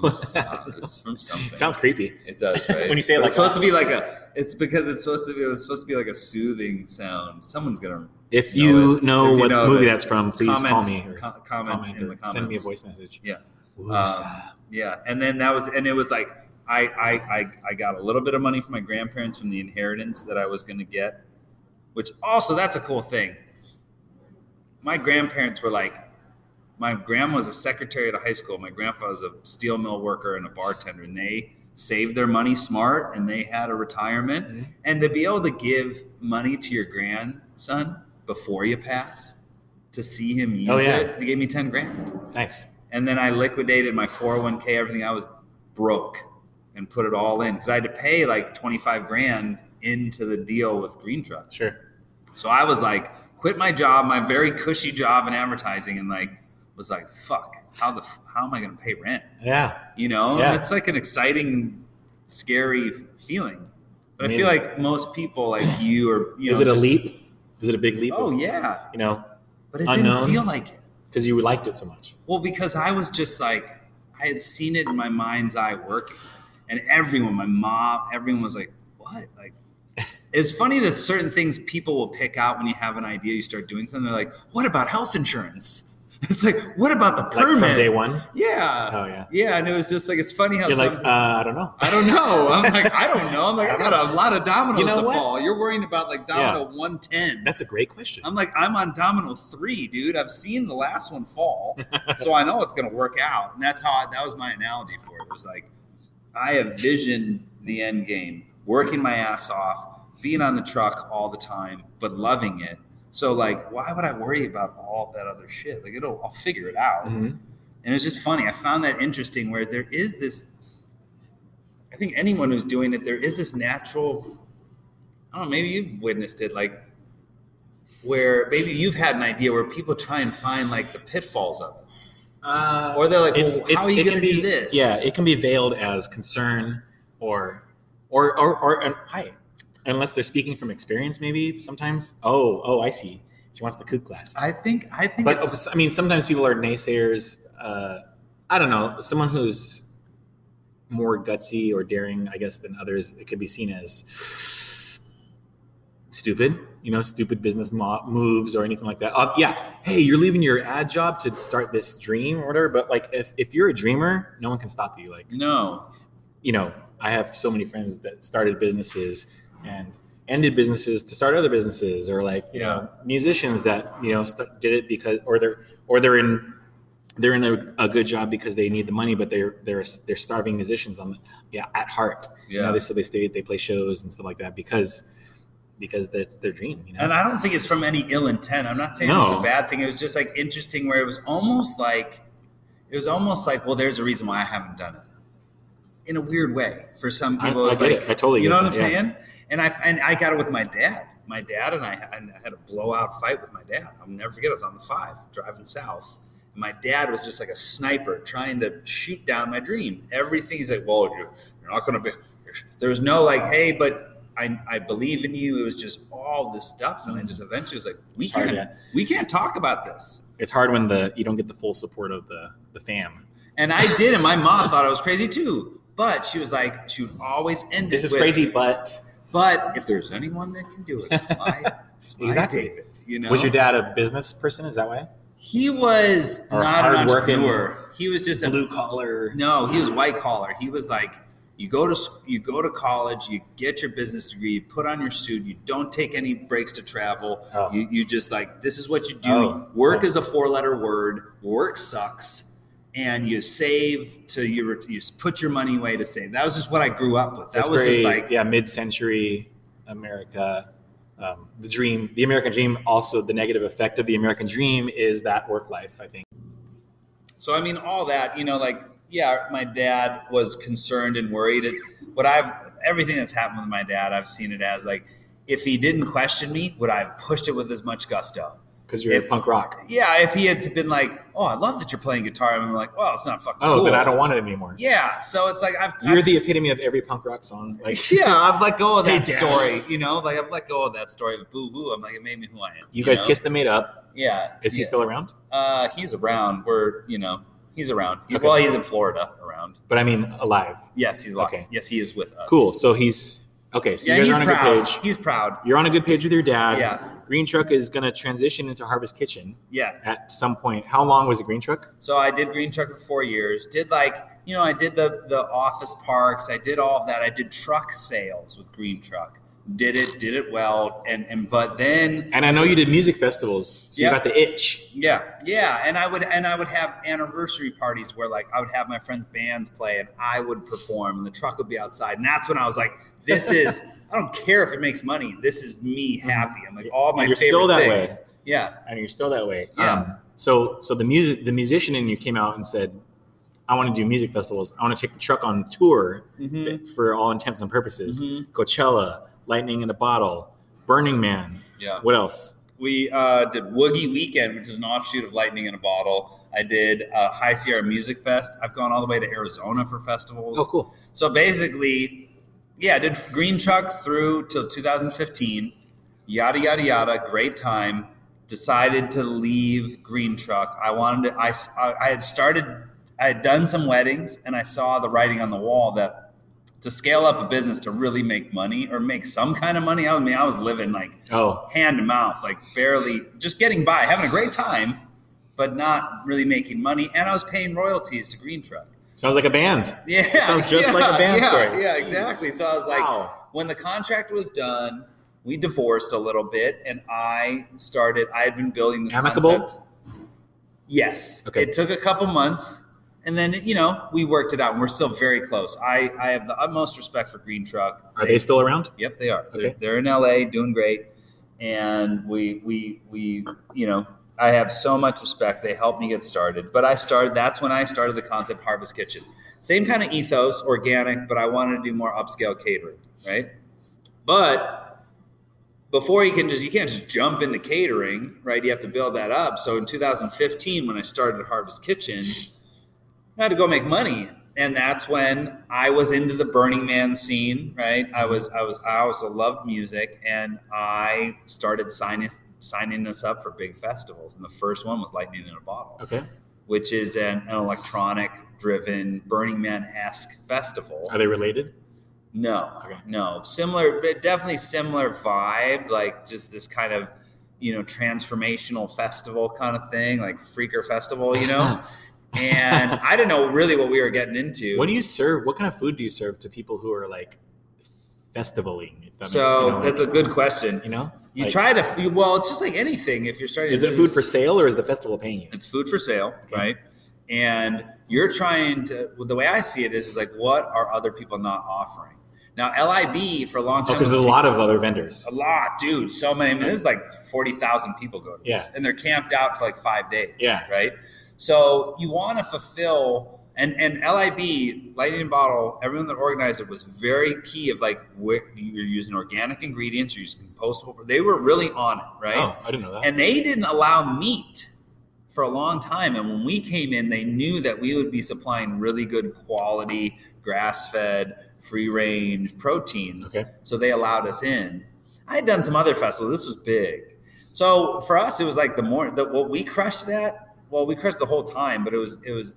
It's from something. Sounds creepy. It does, right? When you say it But it's like supposed to be like a. It's because it's supposed to be. It was supposed to be like a soothing sound. Someone's gonna If know you it. know If you what know movie that's from, please comment- call me or co- comment, comment in or send me a voice message. Yeah. Um, Yeah, and then that was, and it was like I, I, I, I got a little bit of money from my grandparents from the inheritance that I was going to get, which also that's a cool thing. My grandparents were like, my grandma was a secretary at a high school. My grandfather was a steel mill worker and a bartender, and they saved their money smart, and they had a retirement. Mhm. And to be able to give money to your grandson before you pass, to see him use Oh, yeah. it, they gave me ten grand Nice. and then I liquidated my 401k, everything. I was broke and put it all in because I had to pay like 25 grand into the deal with Green Truck. Sure. So I was like, quit my job, my very cushy job in advertising, and like was like, fuck, how the how am I going to pay rent? Yeah. You know, Yeah. it's like an exciting, scary feeling. But I feel like most people, like you, or you Is know, it a leap? Is it a big leap? Oh of, yeah, You know, but it Unknown. didn't feel like it. because you liked it so much. Well, because I was just like, I had seen it in my mind's eye working. And everyone, my mom, everyone was like, what? Like, it's funny that certain things people will pick out when you have an idea, you start doing something. They're like, what about health insurance? It's like, what about the Like permit? from day one. Yeah. Oh yeah. Yeah. And it was just like, it's funny how You're like, uh, I don't know. I don't know. I'm like, I don't know. I'm like, I got a lot of dominoes You know to what? fall. You're worrying about like domino 110. That's a great question. I'm like, I'm on domino three, dude. I've seen the last one fall, so I know it's going to work out. And that's how I, that was my analogy for it. It was like, I have visioned the end game, working my ass off, being on the truck all the time, but loving it. So like, why would I worry about all that other shit? Like, it'll, I'll figure it out. Mhm. And it's just funny. I found that interesting where there is this, I think anyone who's doing it, there is this natural, I don't know, maybe you've witnessed it, like where maybe you've had an idea where people try and find like the pitfalls of it. Uh, Or they're like, well, it's, how it's, are you it going can to do be this? Yeah, it can be veiled as concern or or or or and hi, unless they're speaking from experience. Maybe sometimes. Oh, oh, I see. She wants the coupe class. I think, I think But it's, I mean, sometimes people are naysayers. Uh, I don't know. Someone who's more gutsy or daring, I guess, than others, it could be seen as stupid. You know, stupid business mo- moves or anything like that. Uh, yeah. Hey, you're leaving your ad job to start this dream or whatever. But like, if if you're a dreamer, no one can stop you. Like, no. you know, I have so many friends that started businesses and ended businesses to start other businesses, or like you know musicians that you know st- did it because or they're or they're in they're in a, a good job because they need the money, but they're they're they're starving musicians on the, yeah at heart. You know, Yeah. they so they stay they play shows and stuff like that because because that's their dream. You know, And I don't think it's from any ill intent. I'm not saying it was a bad thing. It was just like interesting where it was almost like it was almost like, well, there's a reason why I haven't done it. In a weird way. For some people, I it's get like it. I totally you know what I'm yeah. saying? And I and I got it with my dad. My dad and I, I had a blowout fight with my dad. I'll never forget. I was on the five driving south. And my dad was just like a sniper trying to shoot down my dream. Everything he's like, well, you're, you're not going to be. There was no like, hey, but I, I believe in you. It was just all this stuff, and I just eventually was like, we It's can't yeah. we can't talk about this. it's hard when the you don't get the full support of the the fam. And I did, and my mom thought I was crazy too. But she was like, she would always end This is with, crazy, but But if there's anyone that can do it, it's my, it's my Exactly. David. You know, was your dad a business person? Is that why? He was Or not an entrepreneur. He was just a Blue collar. No, he was white collar. He was like, you go to you go to college, you get your business degree, you put on your suit, you don't take any breaks to travel. Oh. You, you just like this is what you do. Oh. Work Oh. is a four letter word. Work sucks, and you save to you you put your money away to save. That was just what I grew up with. That That's was very, just like yeah, mid-century America. Um, the dream, the American dream. Also, the negative effect of the American dream is that work life. I think. So I mean, all that you know, like yeah, my dad was concerned and worried. What I've everything that's happened with my dad, I've seen it as like if he didn't question me, would I have pushed it with as much gusto? Because you're If- punk rock. Yeah, if he had been like, "Oh, I love that you're playing guitar," I'm like, "Well, it's not fucking Oh, cool." then I don't want it anymore. Yeah, so it's like I've You're I've, the epitome of every punk rock song. Like yeah, I've let go of that story. You know, like I've let go of that story of Boo Hoo. I'm like, it made me who I am. you guys know? kissed and made up. Yeah. Is he still around? Uh, he's around. We're you know he's around. He- Okay. Well, he's in Florida around. But I mean, alive. Yes, he's alive. Okay. Yes, he is with us. Cool. So he's okay. So yeah, you guys are on a proud. good page. He's proud. You're on a good page with your dad. Yeah. Green Truck is going to transition into Harvest Kitchen Yeah. at some point. How long was it Green Truck? So I did Green Truck for four years. Did like you know I did the the office parks. I did all of that. I did truck sales with Green Truck. Did it. Did it well. And and but then And I know you did music festivals, so Yeah. you got the itch. yeah yeah and I would and I would have anniversary parties where like I would have my friends' bands play and I would perform and the truck would be outside. And that's when I was like, this is. I don't care if it makes money. This is me happy. I'm like all my And you're favorite still that things. way. Yeah. and you're still that way. Yeah. Um, so so the music the musician in you came out and said, I want to do music festivals. I want to take the truck on tour Mhm. for all intents and purposes. Mhm. Coachella, Lightning in a Bottle, Burning Man. Yeah. What else? We uh, did Woogie Weekend, which is an offshoot of Lightning in a Bottle. I did uh, High Sierra Music Fest. I've gone all the way to Arizona for festivals. Oh, cool. So basically, yeah, I did Green Truck through till 2015. Yada yada yada. Great time. Decided to leave Green Truck. I wanted to. I I I had started. I had done some weddings, and I saw the writing on the wall that to scale up a business to really make money or make some kind of money. I mean, I was living like Oh, hand to mouth, like barely just getting by, having a great time, but not really making money. And I was paying royalties to Green Truck. Sounds like a band. Yeah, sounds just yeah, like a band yeah, story. Yeah, exactly. So I was like, wow. when the contract was done, we divorced a little bit, and I started. I had been building this Amicable? concept. Yes. Okay. It took a couple months, and then you know we worked it out, and we're still very close. I I have the utmost respect for Green Truck. Are they still around? Yep, they are. Okay. They're, they're in LA, doing great, and we we we you know I have so much respect. They helped me get started, but I started. That's when I started the concept Harvest Kitchen. Same kind of ethos, organic, but I wanted to do more upscale catering, right? But before you can just you can't just jump into catering, right? You have to build that up. So in 2015, when I started Harvest Kitchen, I had to go make money. And that's when I was into the Burning Man scene, right? I was I was I also loved music and I started signing signing us up for big festivals. And the first one was Lightning in a Bottle, Okay. which is an, an electronic driven Burning Man-esque festival. Are they related? No, Okay. no, similar, but definitely similar vibe, like just this kind of, you know, transformational festival kind of thing, like Freaker Festival, you know. and I didn't know really what we were getting into. What do you serve? What kind of food do you serve to people who are like festivaling? If that makes- so you know, that's a good question. you know. You Like, try to you- well, it's just like anything. If you're starting, Is it food for sale or is the festival paying you? It's food for sale, Okay. right? And you're trying to. Well, the way I see it is, is like, what are other people not offering? Now, LIB for a long Oh, time. because was there's a lot of other vendors. A lot, dude. So many. I mean, there's like forty thousand people go to this, Yeah. and they're camped out for like five days. Yeah. Right. So you want to fulfill, and and LIB Lightning in Bottle, everyone that organized it was very key of like where you're using organic ingredients, you're using compostable. They were really on it, right? Oh, I didn't know that. And they didn't allow meat for a long time. And when we came in, they knew that we would be supplying really good quality, grass fed, free range proteins. Okay. So they allowed us in. I had done some other festivals. This was big. So for us, it was like the more the, what we crushed it at. Well, we crushed the whole time, but it was it was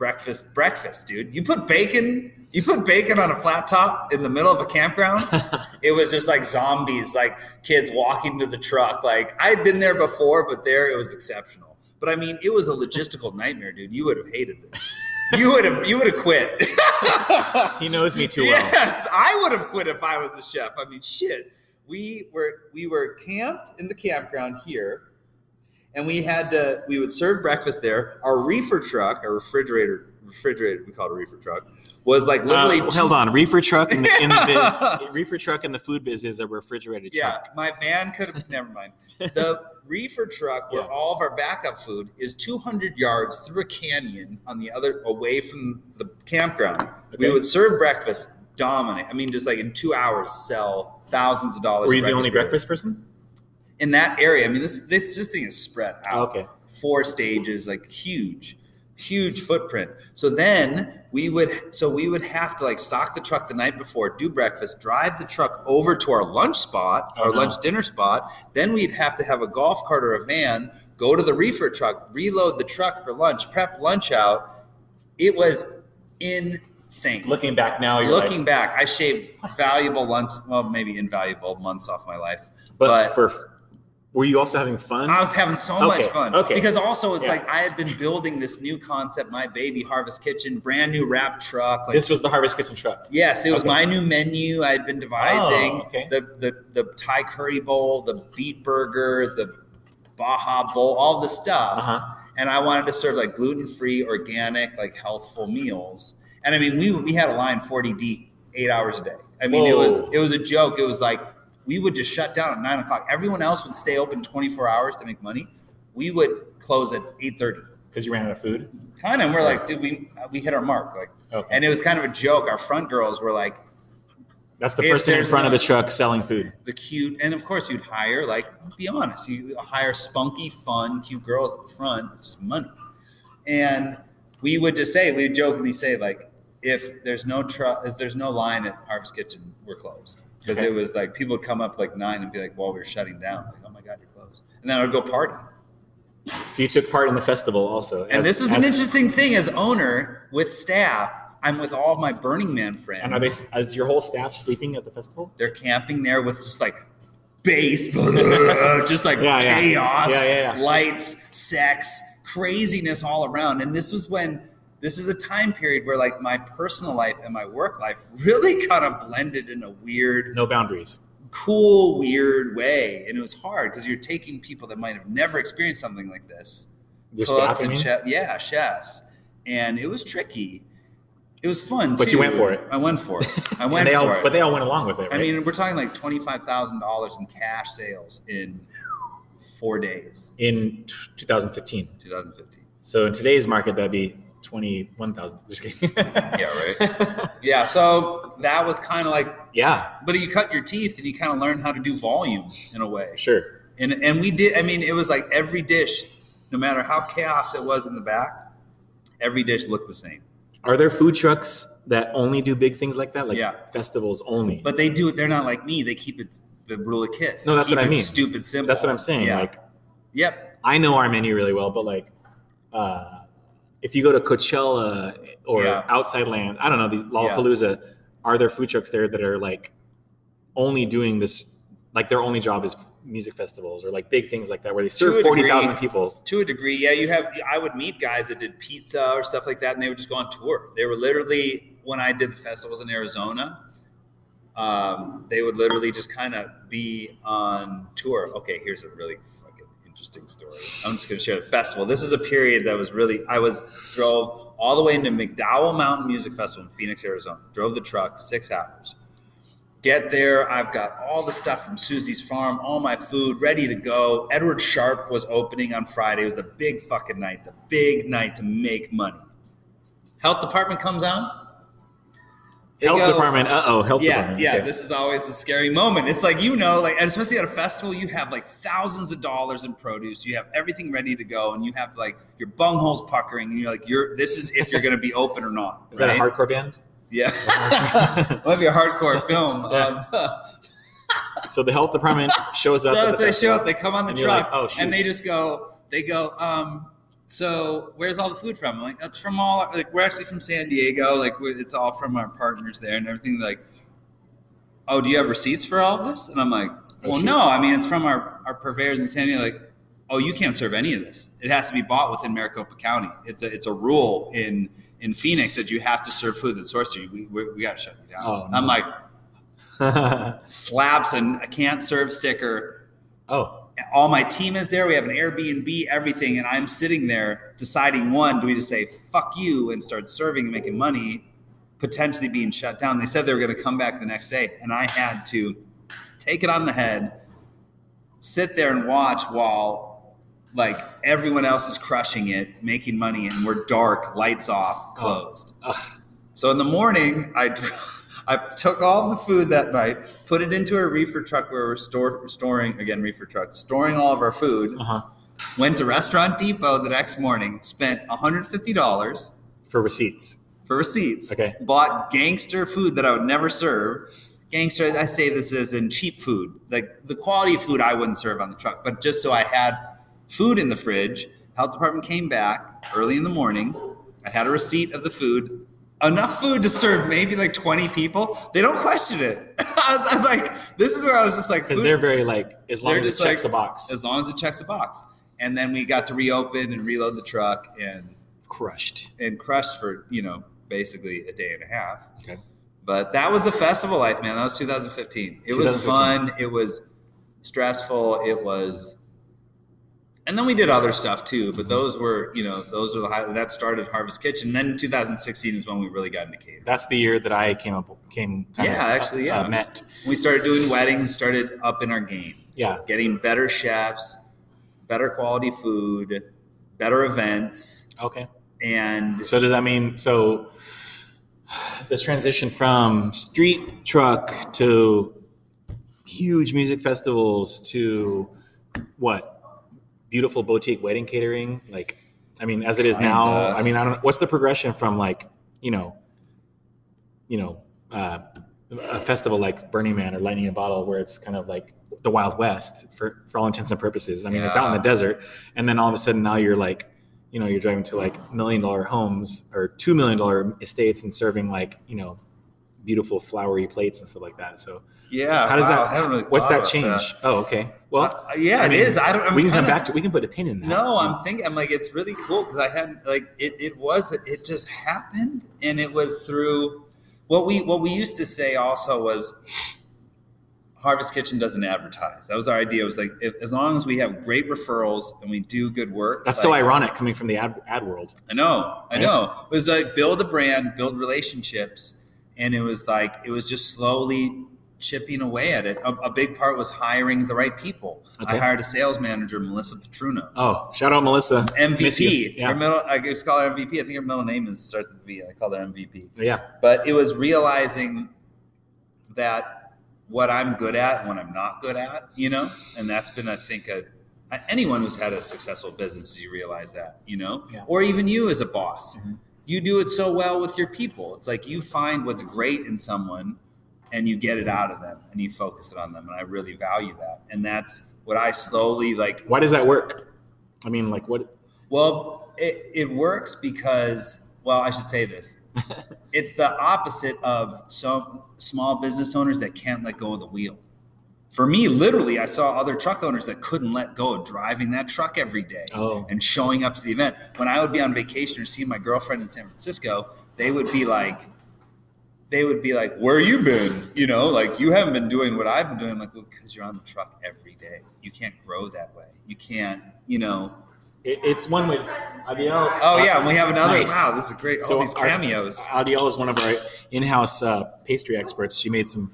breakfast breakfast, dude. You put bacon, you put bacon on a flat top in the middle of a campground it was just like zombies, like kids walking to the truck. Like I'd been there before, but there it was exceptional. But I mean, it was a logistical nightmare, dude. You would have hated this. You would have you would have quit. he knows me too well. yes, I would have quit if I was the chef. I mean, shit. We were we were camped in the campground here, and we had to we would serve breakfast there. Our reefer truck, our refrigerator refrigerator, we call it a reefer truck, was like literally. Uh, hold on, reefer truck in the, in the biz, reefer truck in the food biz is a refrigerated Yeah, truck. my van could have. never mind. The reefer truck, where Yeah. all of our backup food is 200 yards through a canyon on the other, away from the campground. We would serve breakfast, dominate. I mean, just like in two hours, sell thousands of dollars. Were you the only breakfast person? In that area? I mean, this this, this thing is spread out okay. four stages, like huge, huge footprint. So then we would, so we would have to like stock the truck the night before, do breakfast, drive the truck over to our lunch spot, Oh, our no. lunch dinner spot. Then we'd have to have a golf cart or a van, go to the reefer truck, reload the truck for lunch, prep lunch out. It was insane. Looking back now, you're Looking like, back, I shaved valuable months, well, maybe invaluable months off my life. but, but- for were you also having fun? I was having so much fun. okay. Because also it's Yeah. like I had been building this new concept, my baby Harvest Kitchen, brand new wrap truck. Like this was the Harvest Kitchen truck. yes, it was Okay. my new menu. I had been devising Oh, okay. the, the the Thai curry bowl, the beet burger, the Baja bowl, all the stuff. Uh huh. And I wanted to serve like gluten free, organic, like healthful meals. And I mean, we we had a line forty deep, eight hours a day. I mean, it was it was a joke. It was like we would just shut down at nine o'clock. Everyone else would stay open twenty four hours to make money. We would close at eight thirty. Because you ran out of food. Kind of, and we're like, dude, we we hit our mark. Like, Okay. and it was kind of a joke. Our front girls were like That's the person in front of the truck selling food. the cute, and of course you'd hire like be honest, you hire spunky, fun, cute girls at the front. It's just money, and we would just say, we would jokingly say like, if there's no truck, if there's no line at Harvest Kitchen, we're closed because Okay. it was like people would come up like nine and be like, well, we're shutting down. Like, oh my god, you're closed, and then I would go party. So you took part in the festival also. And as- this was as- an interesting thing as owner with staff. I'm with all of my Burning Man friends. And are they? Is your whole staff sleeping at the festival? they're camping there with just like bass, just like Yeah, chaos, yeah, yeah. lights, sex, craziness all around. And this was when this is a time period where like my personal life and my work life really kind of blended in a weird, No boundaries. cool, weird way. And it was hard because you're taking people that might have never experienced something like this, Your cooks and chef, yeah, chefs, and it was tricky. It was fun, But you went for it. I went for it. I went they for all, it. but they all went along with it, right? I mean, we're talking like twenty five thousand dollars in cash sales in four days, in t- 2015. two thousand fifteen. So in today's market, that'd be 21,000. Just kidding. Yeah, right. Yeah, so that was kind of like, yeah, but you cut your teeth and you kind of learn how to do volume in a way. sure. And and we did. I mean, it was like every dish, no matter how chaos it was in the back, every dish looked the same. Are there food trucks that only do big things like that? Like Yeah. festivals only? But they do it. They're not like me. They keep it the rule of kiss. No, that's Keep what I mean. Stupid simple. That's what I'm saying. Yeah. Like, Yep. I know our menu really well, but like, uh, if you go to Coachella or Yeah. Outside Land, I don't know, these Lollapalooza, are there food trucks there that are like only doing this like their only job is music festivals or like big things like that where they serve a forty thousand people. To a degree, yeah. You have. I would meet guys that did pizza or stuff like that, and they would just go on tour. They were literally when I did the festivals in Arizona. Um, they would literally just kind of be on tour. Okay, here's a really interesting story. I'm just going to share the festival. This is a period that was really. I was drove all the way into McDowell Mountain Music Festival in Phoenix, Arizona. Drove the truck six hours. Get there, I've got all the stuff from Suzie's Farm, all my food ready to go. Edward Sharpe was opening on Friday. It was the big fucking night, the big night to make money. Health department comes out. Health go- department. Uh oh, health yeah, department. yeah. Okay. This is always the scary moment. It's like you know, like and especially at a festival, you have like thousands of dollars in produce. You have everything ready to go, and you have like your bungholes puckering, and you're like, you're this is if you're going to be open or not. is that a hardcore band? Yeah, might be a hardcore film. Yeah. Of, So the health department shows up. so at the they show up, they come on the truck, like, oh, and they just go, they go, um, so where's all the food from? I'm like, that's from all, like we're actually from San Diego, like it's all from our partners there and everything. Like, oh, do you have receipts for all of this? And I'm like, Oh, well, shoot. no, I mean it's from our our purveyors in San Diego. Like, oh, you can't serve any of this. It has to be bought within Maricopa County. It's a it's a rule in in Phoenix that you have to serve food that's sourced. We we, we got to shut you down. Oh, I'm like slaps and a can't serve sticker oh, all my team is there. We have an Airbnb, everything, and I'm sitting there deciding one, do we just say fuck you and start serving and making money, potentially being shut down. They said they were going to come back the next day, and I had to take it on the head, sit there and watch while like everyone else is crushing it, making money, and we're dark, lights off, closed. Ugh. So in the morning, I I took all the food that night, put it into a reefer truck where we're store, storing again reefer truck, storing all of our food. uh huh. Went to Restaurant Depot the next morning, spent $150 For receipts. for receipts. Okay. Bought gangster food that I would never serve. Gangster, I say this as in cheap food, like the quality of food I wouldn't serve on the truck, but just so I had food in the fridge. Health department came back early in the morning. I had a receipt of the food, enough food to serve maybe like 20 people. They don't question it. I, I'm like, this is where I was just like, Because they're very like, as long as it checks like- the box, as long as it checks the box. And then we got to reopen and reload the truck and crushed. and crushed for you know basically a day and a half. Okay. But that was the festival life, man. That was 2015. It was fun. It was stressful. It was, and then we did other stuff too. But Mhm. those were, you know, those were the high, that started Harvest Kitchen. Then 2016 is when we really got into catering. That's the year that I came up, came. Yeah, of, actually, yeah. uh, met. We started doing weddings. Started up in our game, Yeah. getting better chefs, better quality food, better events, Okay. and So does that mean so? The transition from street truck to huge music festivals to what beautiful boutique wedding catering like i mean as it is now Kinda. i mean i don't what's the progression from like you know you know uh, a festival like burning man or lightning in a bottle where it's kind of like the wild west for for all intents and purposes i mean it's out in the desert and then all of a sudden now you're like you know you're driving to like million dollar homes or two million dollar estates and serving like you know beautiful flowery plates and stuff like that so yeah. how does wow, that really what's that change oh okay well Uh, yeah, I mean, is. I don't. I'm we can come kinda- back to we can put a pin in that No, I'm thinking. I'm like, it's really cool because I had like it. It was. It just happened, and it was through what we what we used to say. Also, was Harvest Kitchen doesn't advertise. That was our idea. It was like if, as long as we have great referrals and we do good work. that's so ironic coming from the ad, ad world I know, I Right? know. It was like build a brand, build relationships, and it was like it was just slowly chipping away at it. A, a big part was hiring the right people. Okay. I hired a sales manager, Melissa Petruno. oh shout out melissa MVP. yeah Her middle, I just call her MVP. I think her middle name is starts with V. I call her MVP. yeah But it was realizing that what I'm good at and what I'm not good at, you know, and that's been, I think, a anyone who's had a successful business, you realize that, you know, Yeah. or even you as a boss, Mhm. You do it so well with your people. It's like you find what's great in someone and you get it out of them and you focus it on them. And I really value that. And that's what I slowly like why does that work i mean like what well, it, it works because, well, I should say this. it's the opposite of some small business owners that can't let go of the wheel. For me, literally, I saw other truck owners that couldn't let go of driving that truck every day Oh. and showing up to the event. When I would be on vacation or see my girlfriend in San Francisco, they would be like, they would be like, "Where you been? You know, like you haven't been doing what I've been doing." I'm like, well, because you're on the truck every day. You can't grow that way. You can't, you know. It, it's one with Adiel. Oh yeah, and we have another. Nice. Wow, this is great. All So these our- cameos. Adiel is one of our in-house uh, pastry experts. She made some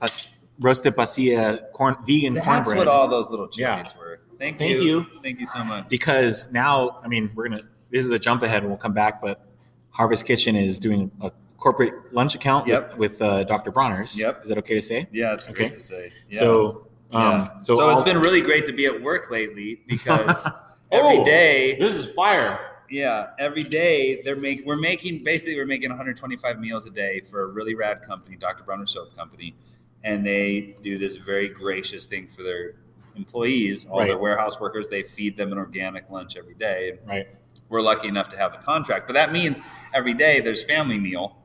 pas- roasted pasilla corn vegan That's cornbread. That's what all those little Yeah. were. Thank, you. Thank you. you. Thank you so much. because now, I mean, we're gonna. This is a jump ahead, and we'll come back. But Harvest Kitchen is doing a corporate lunch account Yep. with, with uh, Dr. Bronner's. Yep. Is that okay to say? Yeah, it's Okay. great to say. Yeah. So, um, Yeah. so, so, it's all- been really great to be at work lately because every Oh, day, This is fire. yeah, every day they're make we're making basically we're making 125 meals a day for a really rad company, Dr. Bronner Soap Company, and they do this very gracious thing for their employees, all Right. their warehouse workers. They feed them an organic lunch every day. Right. we're lucky enough to have a contract, but that means every day there's family meal.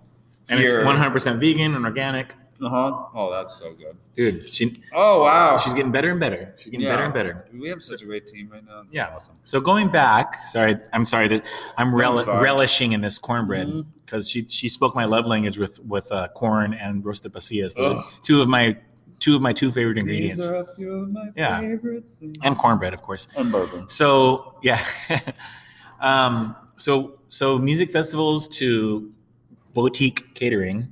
And Here- it's 100% vegan and organic. Uh huh. Oh, that's so good. Dude, she Oh wow, she's getting better and better. She's getting Yeah. better and better. We have such a great team right now. It's Yeah. awesome. So going back, sorry, I'm sorry that I'm rel- fine. relishing in this cornbread Mhm. because she she spoke my love language with with uh, corn and roasted pasillas, the Ugh. two of my two of my two favorite ingredients, These are a few of my Yeah. favorite things. and cornbread, of course. And bourbon. So yeah, um, so so music festivals to boutique catering.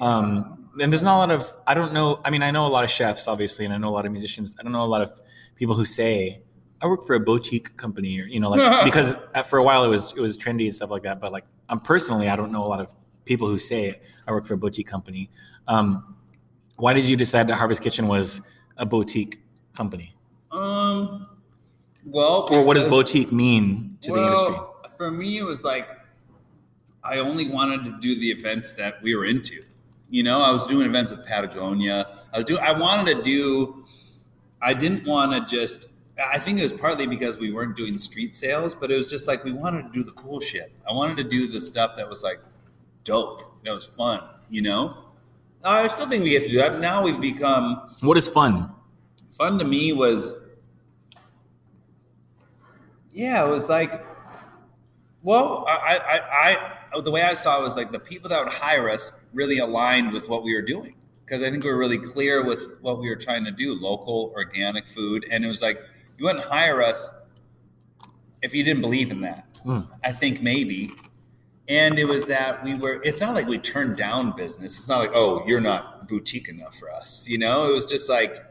Um, and there's not a lot of I don't know. I mean, I know a lot of chefs, obviously, and I know a lot of musicians. I don't know a lot of people who say I work for a boutique company, or you know, like because uh, for a while it was it was trendy and stuff like that. But like, I'm personally, I don't know a lot of people who say I work for a boutique company. Um, why did you decide that Harvest Kitchen was a boutique company, Um. Well, or what does boutique mean to the industry? For me, it was like I only wanted to do the events that we were into. You know, I was doing events with Patagonia. I was doing. I wanted to do. I didn't want to just. I think it was partly because we weren't doing street sales, but it was just like we wanted to do the cool shit. I wanted to do the stuff that was like dope, that was fun. You know, I still think we get to do that. Now we've become What is fun? fun to me was yeah it was like well I, I i the way i saw it was like the people that would hire us really aligned with what we were doing. Because i think we were really clear with what we were trying to do local organic food. And it was like you wouldn't hire us if you didn't believe in that. Mm. i think maybe. And it was that we were it's not like we turned down business. It's not like oh you're not boutique enough for us you know? It was just like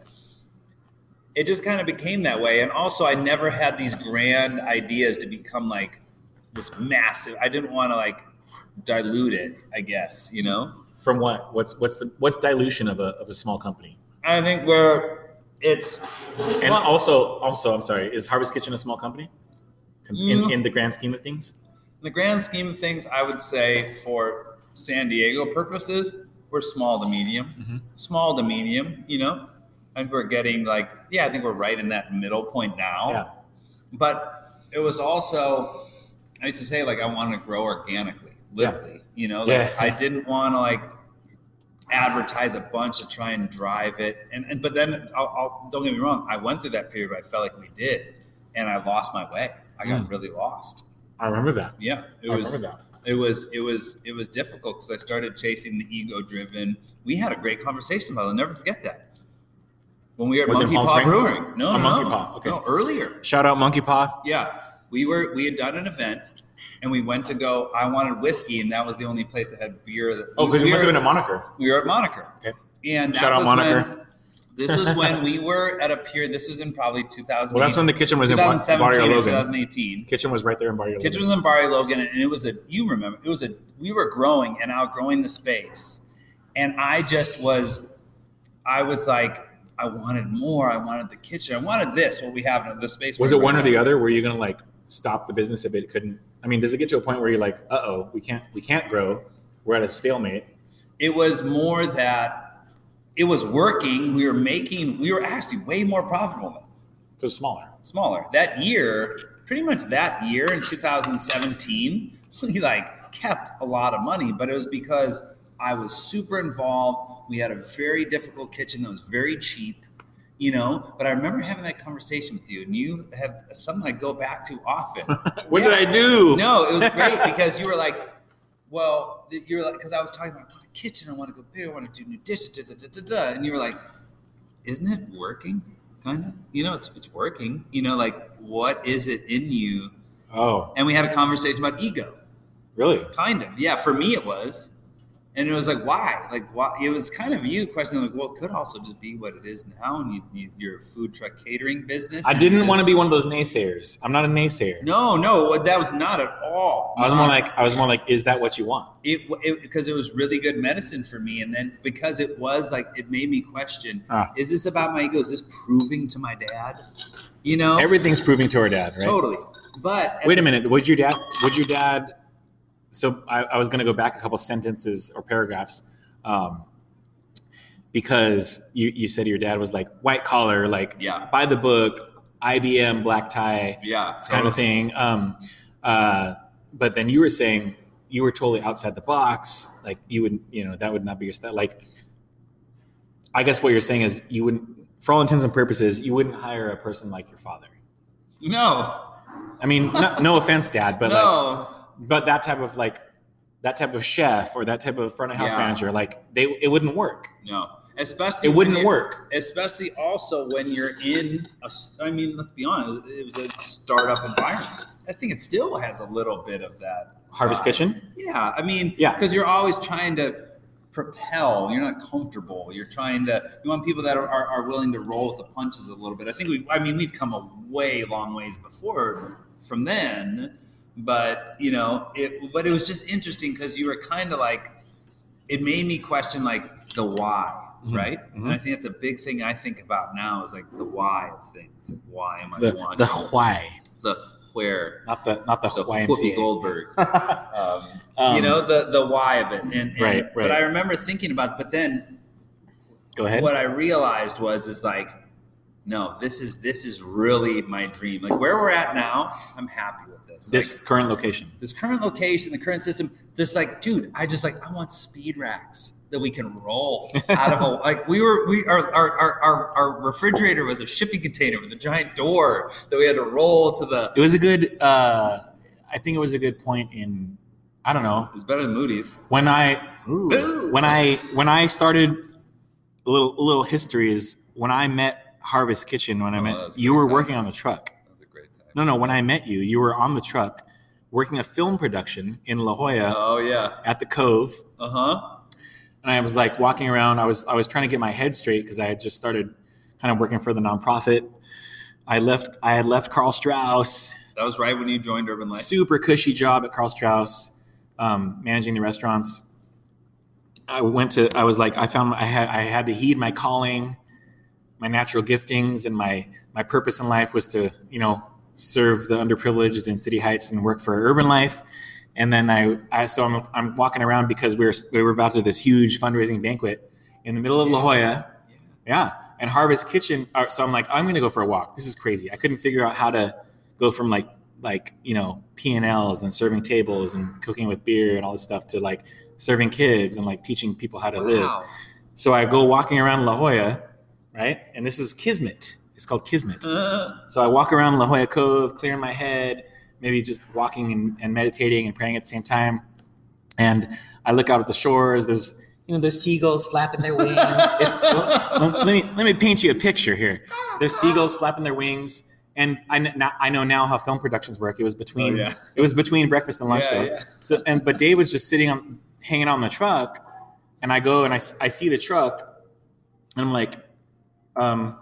it just kind of became that way. And also i never had these grand ideas to become like this massive i didn't want to like dilute it i guess you know From what? What's what's the what's dilution of a of a small company? i think where it's And well, also, also, I'm sorry, is Harvest Kitchen a small company? In, Mm. in the grand scheme of things, in the grand scheme of things i would say for san diego purposes we're small to medium Mhm. small to medium you know i think we're getting like yeah i think we're right in that middle point now yeah, but it was also i used to say like i want to grow organically literally you know like Yeah. i didn't want to like advertise a bunch to try and drive it and, and but then I'll, I'll, don't get me wrong i went through that period where i felt like we did and i lost my way i got Mm. really lost I remember that. yeah it I was it was it was it was difficult because I started chasing the ego driven. We had a great conversation about it. I'll never forget that. When we were at Was Monkey Paw Brewing. No, Oh, no, Monkey. Paw, okay. No, earlier. Shout out Monkey Paw. Yeah. We were we had done an event and we went to go I wanted whiskey and that was the only place that had beer that Oh, because we must were, have been a moniker. we were at Moniker. Okay. And Shout out Moniker. when this was when we were at a pier. This was in probably 2000. Well, that's when the kitchen was in Bar- 2017 Barrio or Logan. 2018. Kitchen was right there in Barrio Kitchen Logan. was in Barrio Logan, and it was a you remember it was a we were growing and outgrowing the space, and I just was, I was like I wanted more. I wanted the kitchen. I wanted this. What we have in the space. Was it one or the other? Were you gonna like stop the business if it couldn't? I mean, does it get to a point where you're like, uh oh, we can't we can't grow. We're at a stalemate. It was more that it was working. We were making. We were actually way more profitable was smaller. smaller that year. Pretty much that year in 2017, we like kept a lot of money, but it was because I was super involved. We had a very difficult kitchen that was very cheap, you know. But I remember having that conversation with you, and you have something I go back to often. What Yeah. did I do? No, it was great because you were like, well, you're like, because I was talking about I want a kitchen, I want to go big, I want to do new dishes, da, da, da, da, da. and you were like, isn't it working? Kind of, you know, it's it's working. You know, like what is it in you? Oh, And we had a conversation about ego. really? Kind of, yeah. For me, it was, and it was like, why? Like, why? It was kind of you questioning, like, well, it could also just be what it is now, and you, you you're a food truck catering business. I didn't want to be one of those naysayers. I'm not a naysayer. No, no, that was not at all. I was more like, I was more like, is that what you want? it because it, was really good medicine for me and then because it was like it made me question Ah. is this about my ego is this proving to my dad you know Everything's proving to our dad, right? totally but Wait a minute. Would your dad? Would your dad? So I, I was going to go back a couple sentences or paragraphs, um, because you you said your dad was like white collar, like yeah by the book, IBM black tie yeah kind of thing. Um, uh, but then you were saying you were totally outside the box. Like you would, you know, that would not be your style. Like, I guess what you're saying is you wouldn't, for all intents and purposes, you wouldn't hire a person like your father. no I mean, no, no offense, Dad, but like, no but that type of like, that type of chef or that type of front of house Yeah. manager, like they, it wouldn't work. no especially It wouldn't it- work. especially also when you're in a, I mean let's be honest it was a startup environment i think it still has a little bit of that Harvest vibe. Kitchen. Yeah, I mean, Yeah. because you're always trying to propel. You're not comfortable. You're trying to. You want people that are, are, are willing to roll with the punches a little bit. I think we. I mean, we've come a way long ways before from then, but you know, it. But it was just interesting because you were kind of like, it made me question like the why, Mhm, right? mhm. And I think that's a big thing I think about now is like the why of things. Like, why am I The wanting the why, the where not the not the, the YMCA. Whoopi Goldberg. Um, Um, you know the the why of it and, and Right, right. but i remember thinking about but then Go ahead. what i realized was is like no this is this is really my dream like where we're at now i'm happy with this This like, current location. this current location the current system just like dude i just like i want speed racks that we can roll out of a like we were we our our, our our our refrigerator was a shipping container with a giant door that we had to roll to the It was a good. Uh, I think it was a good point in. I don't know it's better than moody's when I Ooh. when I when I started a little a little history is when I met Harvest Kitchen when I Oh, met that was a you were time. working on the truck. that was a great time No, no, when I met you, you were on the truck working a film production in La Jolla oh yeah at the Cove. uh-huh And I was like walking around. I was I was trying to get my head straight because I had just started kind of working for the nonprofit. I left. I had left Karl Strauss. That was right when you joined Urban Life. super cushy job at Karl Strauss, um, managing the restaurants. I went to. I was like, I found I had I had to heed my calling, my natural giftings, and my my purpose in life was to you know serve the underprivileged in City Heights and work for Urban Life. And then I, I so I'm, I'm walking around because we were we were about to this huge fundraising banquet in the middle of La Jolla. Yeah, and Harvest Kitchen. uh, So I'm like, I'm gonna go for a walk. This is crazy. I couldn't figure out how to go from like like you know P and serving tables and cooking with beer and all this stuff to like serving kids and like teaching people how to live. So I go walking around La Jolla, right? And this is Kismet. It's called Kismet. Uh, So I walk around La Jolla Cove, clearing my head, maybe just walking and, and meditating and praying at the same time. And I look out at the shores. There's you know there's seagulls flapping their wings. It's, well, let me let me paint you a picture here. There's seagulls flapping their wings, and I now, I know now how film productions work. It was between Oh, yeah. it was between breakfast and lunch. Yeah, yeah. So and but Dave was just sitting on hanging out in the truck, and I go and I, I see the truck, and I'm like, um,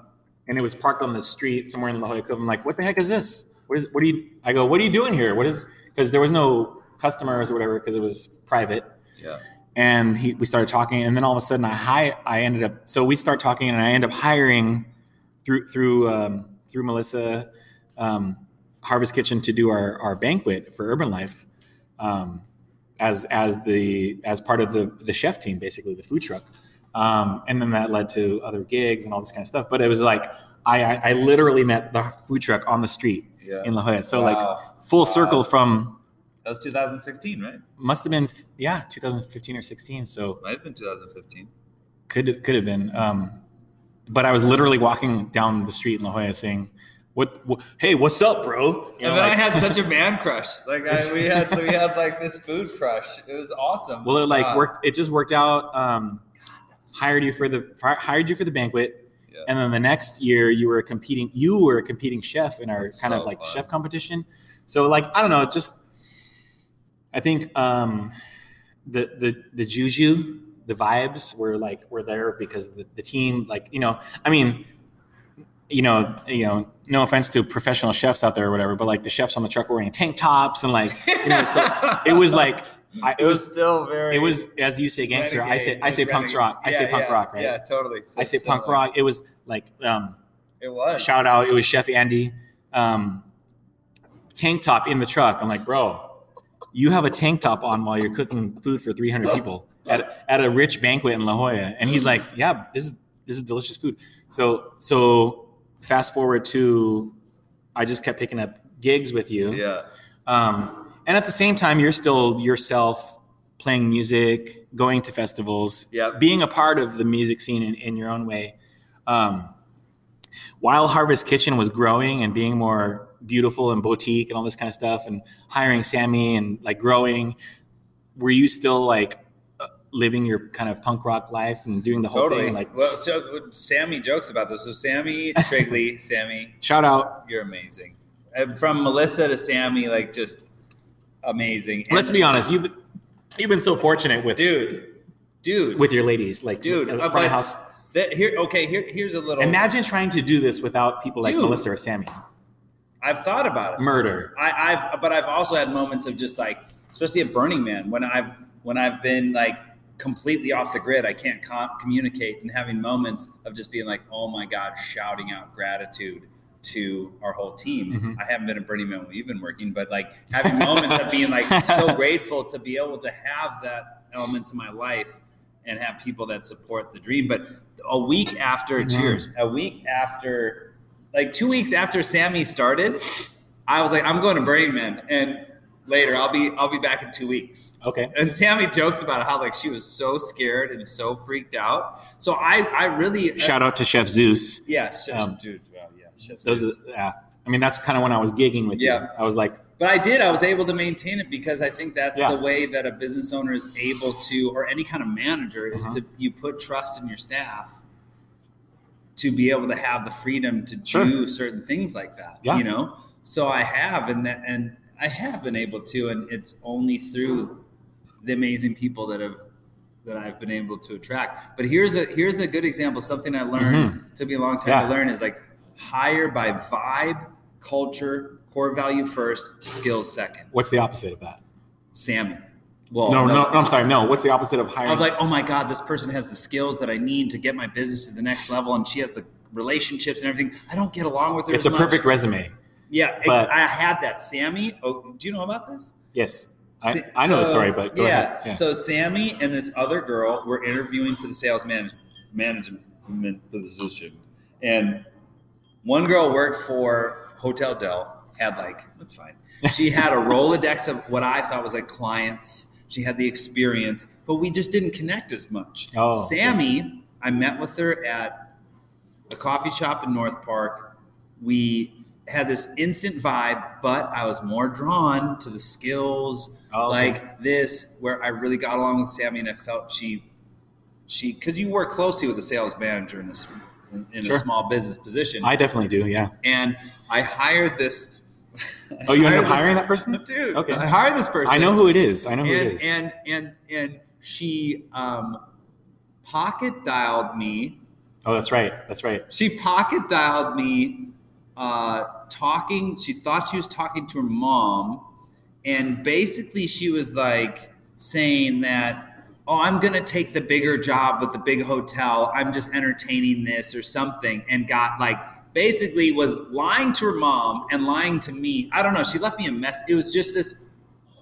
and it was parked on the street somewhere in La Jolla Cove. I'm like, what the heck is this? What is what are you? I go, what are you doing here? What is? Because there was no customers or whatever because it was private. yeah. And he, we started talking, and then all of a sudden, I hi, I ended up. So we start talking, and I end up hiring through through um, through Melissa um, Harvest Kitchen to do our our banquet for Urban Life. Um, as as the as part of the the chef team, basically the food truck, um, and then that led to other gigs and all this kind of stuff. But it was like I I, I literally met the food truck on the street Yeah. in La Jolla, so Wow. like full circle from that was 2016, right? must have been yeah 2015 or 16. So Might have been 2015. could could have been. Um, but I was literally walking down the street in La Jolla saying, "What? what hey, what's up, bro?" You know, and then I had such a man crush. Like I, we had we had like this food crush. It was awesome. well, it like Uh, worked. It just worked out. Um, hired you for the hired you for the banquet, Yeah. and then the next year you were competing. You were a competing chef in our That's kind of like fun. chef competition. So like I don't know, just I think um, the the the juju, the vibes were like were there because the, the team like you know I mean you know you know no offense to professional chefs out there or whatever, but like the chefs on the truck were wearing tank tops and like you know so it was like I, it was still very. it was as you say gangster. I say renegade. I say was punks renegade. rock. I say punk yeah, rock, right? Yeah, totally. I say So, punk rock. It was like um, It was. shout out. It was Chef Andy. Um, tank top in the truck. I'm like, bro, you have a tank top on while you're cooking food for 300 people at, at a rich banquet in La Jolla. And he's like, yeah, this is this is delicious food. So so fast forward to, I just kept picking up gigs with you. Yeah. Um, and at the same time, you're still yourself playing music, going to festivals, Yep. being a part of the music scene in, in your own way. Um, while Harvest Kitchen was growing and being more beautiful and boutique and all this kind of stuff, and hiring Sammy and like growing, were you still like uh, living your kind of punk rock life and doing the whole Totally. thing? Like, well, so, Sammy jokes about this. So Sammy Trigley, Sammy, shout out. you're amazing. And from Melissa to Sammy, like just amazing. Let's And- be honest. You've you've been so fortunate with dude, dude, with your ladies, like Dude, the uh, front house. That, here, okay. Here, here's a little. Imagine trying to do this without people like Dude. Melissa or Sammy. I've thought about it. Murder. I, I've but I've also had moments of just like, especially at Burning Man, when I've when I've been like completely off the grid, I can't con- communicate, and having moments of just being like, oh my god, shouting out gratitude to our whole team. Mhm. I haven't been at Burning Man when you've been working, but like having moments of being like so grateful to be able to have that element in my life and have people that support the dream. But a week after, Mhm. cheers, a week after, like two weeks after Sammy started, I was like, I'm going to Burning Man, and later I'll be I'll be back in two weeks. Okay. And Sammy jokes about how like she was so scared and so freaked out. So I I really Shout out to Chef Zeus. yeah, Chef, Um, dude, Chef Those are yeah. I mean, that's kind of when I was gigging with Yeah. you. I was like, But I did. I was able to maintain it because I think that's Yeah. the way that a business owner is able to, or any kind of manager, is Mhm. to you put trust in your staff to be able to have the freedom to Sure. do certain things like that. Yeah. You know, so I have, and that, and I have been able to, and it's only through the amazing people that have that I've been able to attract. But here's a here's a good example. Something I learned took me a long time Mm-hmm. Yeah. to learn is like hire by vibe, culture, core value first, skills second. what's the opposite of that? Sammy. Well, no, no, no, I'm sorry. No, what's the opposite of hiring? I was like, oh my god, this person has the skills that I need to get my business to the next level, and she has the relationships and everything. I don't get along with her. it's a much. perfect resume. Yeah, but- I had that. Sammy. Oh, do you know about this? Yes, I, I know the story, but go yeah. ahead. Yeah. So Sammy and this other girl were interviewing for the sales man- management position, and one girl worked for Hotel Del. Had like that's fine. She had a rolodex of what I thought was like clients. She had the experience, but we just didn't connect as much. Oh, Sammy, I met with her at a coffee shop in North Park. We had this instant vibe, but I was more drawn to the skills, Oh, okay. like this, where I really got along with Sammy, and I felt she, she, because you work closely with the sales manager in a, in Sure. a small business position, I definitely do. Yeah. and I hired this. Oh, you ended up hiring that person? dude? Okay. I hired this person. I know who it is. I know who it and is. and and and she um, pocket dialed me oh, that's right. That's right. she pocket dialed me uh, talking she thought she was talking to her mom and basically she was like saying that oh i'm gonna take the bigger job with the big hotel. I'm just entertaining this or something and got like basically was lying to her mom and lying to me. I don't know. She left me a mess. It was just this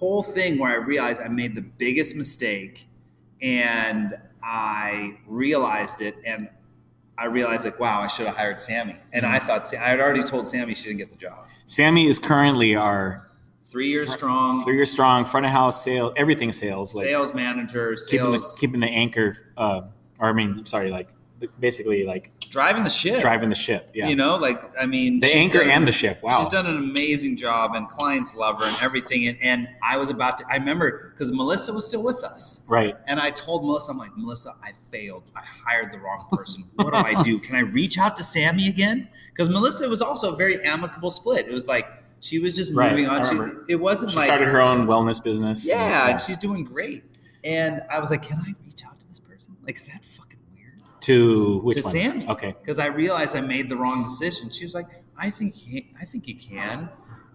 whole thing where i realized i made the biggest mistake and i realized it and I realized like, wow, I should have hired Sammy. And I mm-hmm. thought I had already told Sammy she didn't get the job. Sammy is currently our Three years strong, three years strong front of house sales, everything sales, like sales manager, keeping the, sales. keeping the anchor. Uh, or I mean, sorry, like basically like driving the ship. driving the ship. Yeah, You know, like I mean, the anchor done- and the ship. Wow, She's done an amazing job, and clients love her and everything. And, and I was about to. I remember because Melissa was still with us, right. and I told Melissa, I'm like, Melissa, I failed. I hired the wrong person. What do I do? Can I reach out to Sammy again? Because Melissa was also a very amicable split. It was like she was just Right, moving on. She, it wasn't She like started her own wellness business. yeah, and she's doing great. And I was like, can I reach out to this person? Like, is that fucking weird? To which to one? Sammy. Okay. Because I realized I made the wrong decision. She was like, I think he, I think you can.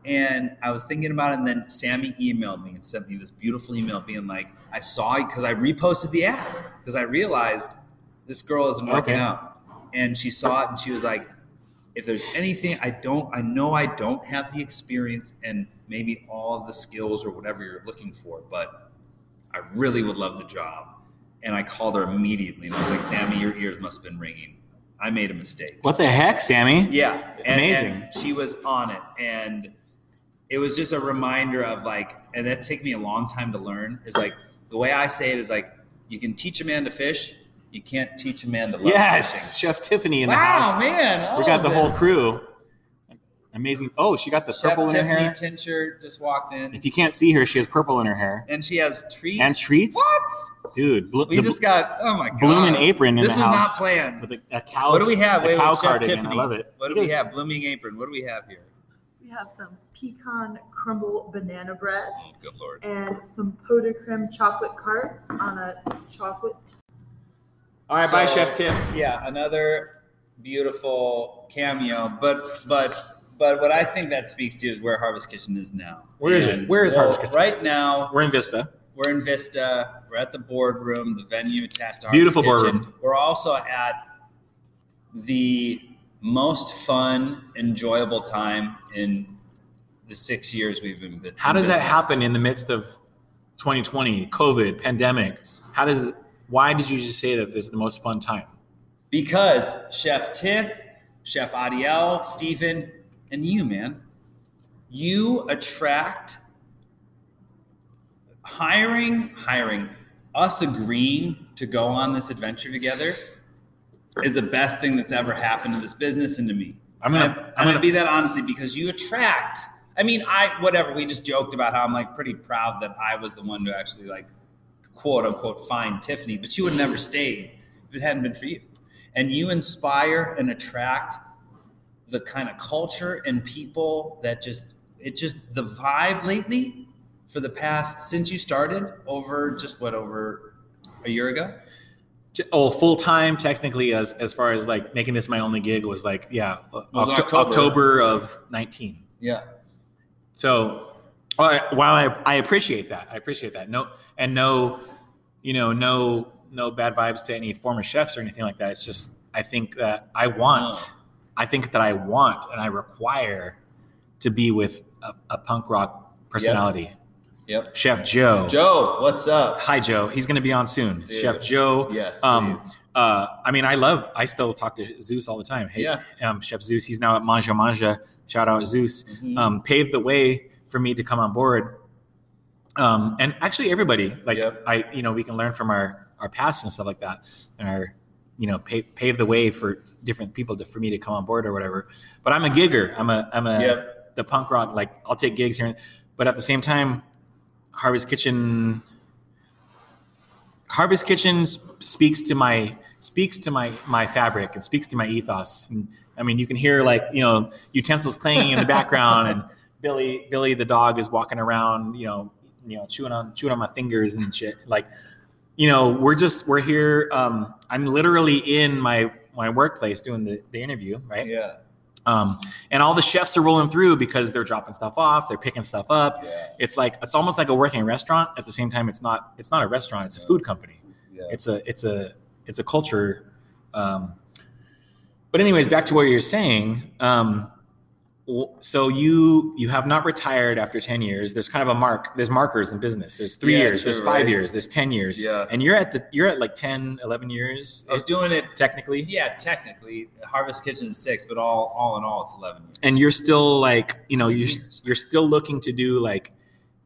And I was thinking about it, and then Sammy emailed me and sent me this beautiful email being like, I saw it because I reposted the ad because I realized this girl isn't working Okay. out. And she saw it and she was like, if there's anything I don't, I know I don't have the experience and maybe all of the skills or whatever you're looking for, but I really would love the job. And I called her immediately and I was like, Sammy, your ears must have been ringing. I made a mistake. What the heck, Sammy? Yeah. And, Amazing. and she was on it. And it was just a reminder of like, and that's taken me a long time to learn is like, the way I say it is like, you can teach a man to fish, you can't teach a man to love Yes, Chef Tiffany in fishing. the house. Wow, man. we got oh, the of whole crew. Amazing. Oh, she got the Chef purple in her Tiffany hair. Tincher just walked in. If you can't see her, she has purple in her hair. and she has treats. And treats? What? Dude, bl- We the just got, oh my God. blooming apron in This the is not house planned. with a, a cow. What do we have? A Wait, cow Chef cardigan. Tiffany. I love it. What do It we is- have? Blooming apron. What do we have here? We have some pecan crumble banana bread Oh, good lord. and some pot de creme chocolate cart on a chocolate. All right, bye, Chef Tiff. Yeah, another beautiful cameo. But but but what I think that speaks to is where Harvest Kitchen is now. Where is it? Where is well, Harvest Kitchen? Right now, We're in Vista. we're in Vista. We're at the boardroom, the venue attached to Harvest Beautiful Kitchen. boardroom. We're also at the most fun, enjoyable time in the six years we've been. How does that happen in the midst of 2020, COVID, pandemic? How does it, why did you just say that this is the most fun time? Because Chef Tiff, Chef Adiel, Stephen, and you, man, you attract hiring, hiring, us agreeing to go on this adventure together is the best thing that's ever happened to this business and to me. I'm gonna, I'm, I'm gonna gonna be that honestly because you attract. I mean, I whatever. We just joked about how I'm like pretty proud that I was the one to actually like quote unquote find Tiffany, but she would have never stayed if it hadn't been for you. And you inspire and attract the kind of culture and people that just it just the vibe lately for the past since you started over just what over a year ago. oh full time technically as as far as like making this my only gig was like yeah was Octo- October. October of 19. Yeah. So well, I- while I, I appreciate that, I appreciate that. No, and no, you know, no, no bad vibes to any former chefs or anything like that. It's just, I think that I want, No. I think that I want and I require to be with a, a punk rock personality. Yep. Chef Joe. Joe, what's up? Hi, Joe. He's going to be on soon. Dude. Chef Joe. Yes, Um, uh, I mean, I love. I still talk to Zeus all the time. Hey, Yeah. um, Chef Zeus. He's now at Manja Manja. Shout out Zeus. Mhm. Um, paved the way for me to come on board. Um, and actually, everybody like Yep. I, you know, we can learn from our our past and stuff like that, and our, you know, pave, pave the way for different people to for me to come on board or whatever. But I'm a gigger. I'm a I'm a Yep. the punk rock. Like I'll take gigs here, but at the same time, Harvest Kitchen. Harvest Kitchen speaks to my speaks to my my fabric and speaks to my ethos. And I mean, you can hear like you know utensils clanging in the background, and Billy Billy the dog is walking around, you know, you know, chewing on chewing on my fingers and shit. Like, you know, we're just we're here. Um, I'm literally in my my workplace doing the the interview, right? Yeah. Um, and all the chefs are rolling through because they're dropping stuff off, they're picking stuff up. Yeah. It's like it's almost like a working restaurant. At the same time, it's not it's not a restaurant. It's a food company. Yeah. It's a it's a it's a culture. Um, but anyways, back to what you're saying. Um, so you you have not retired after 10 years there's kind of a mark there's markers in business there's three Yeah, years there's five right? years there's 10 years Yeah. and you're at the you're at like 10 11 years Of doing it- technically Yeah, technically, Harvest Kitchen is six, but all all in all, it's eleven years. and you're still like you know you're you're still looking to do like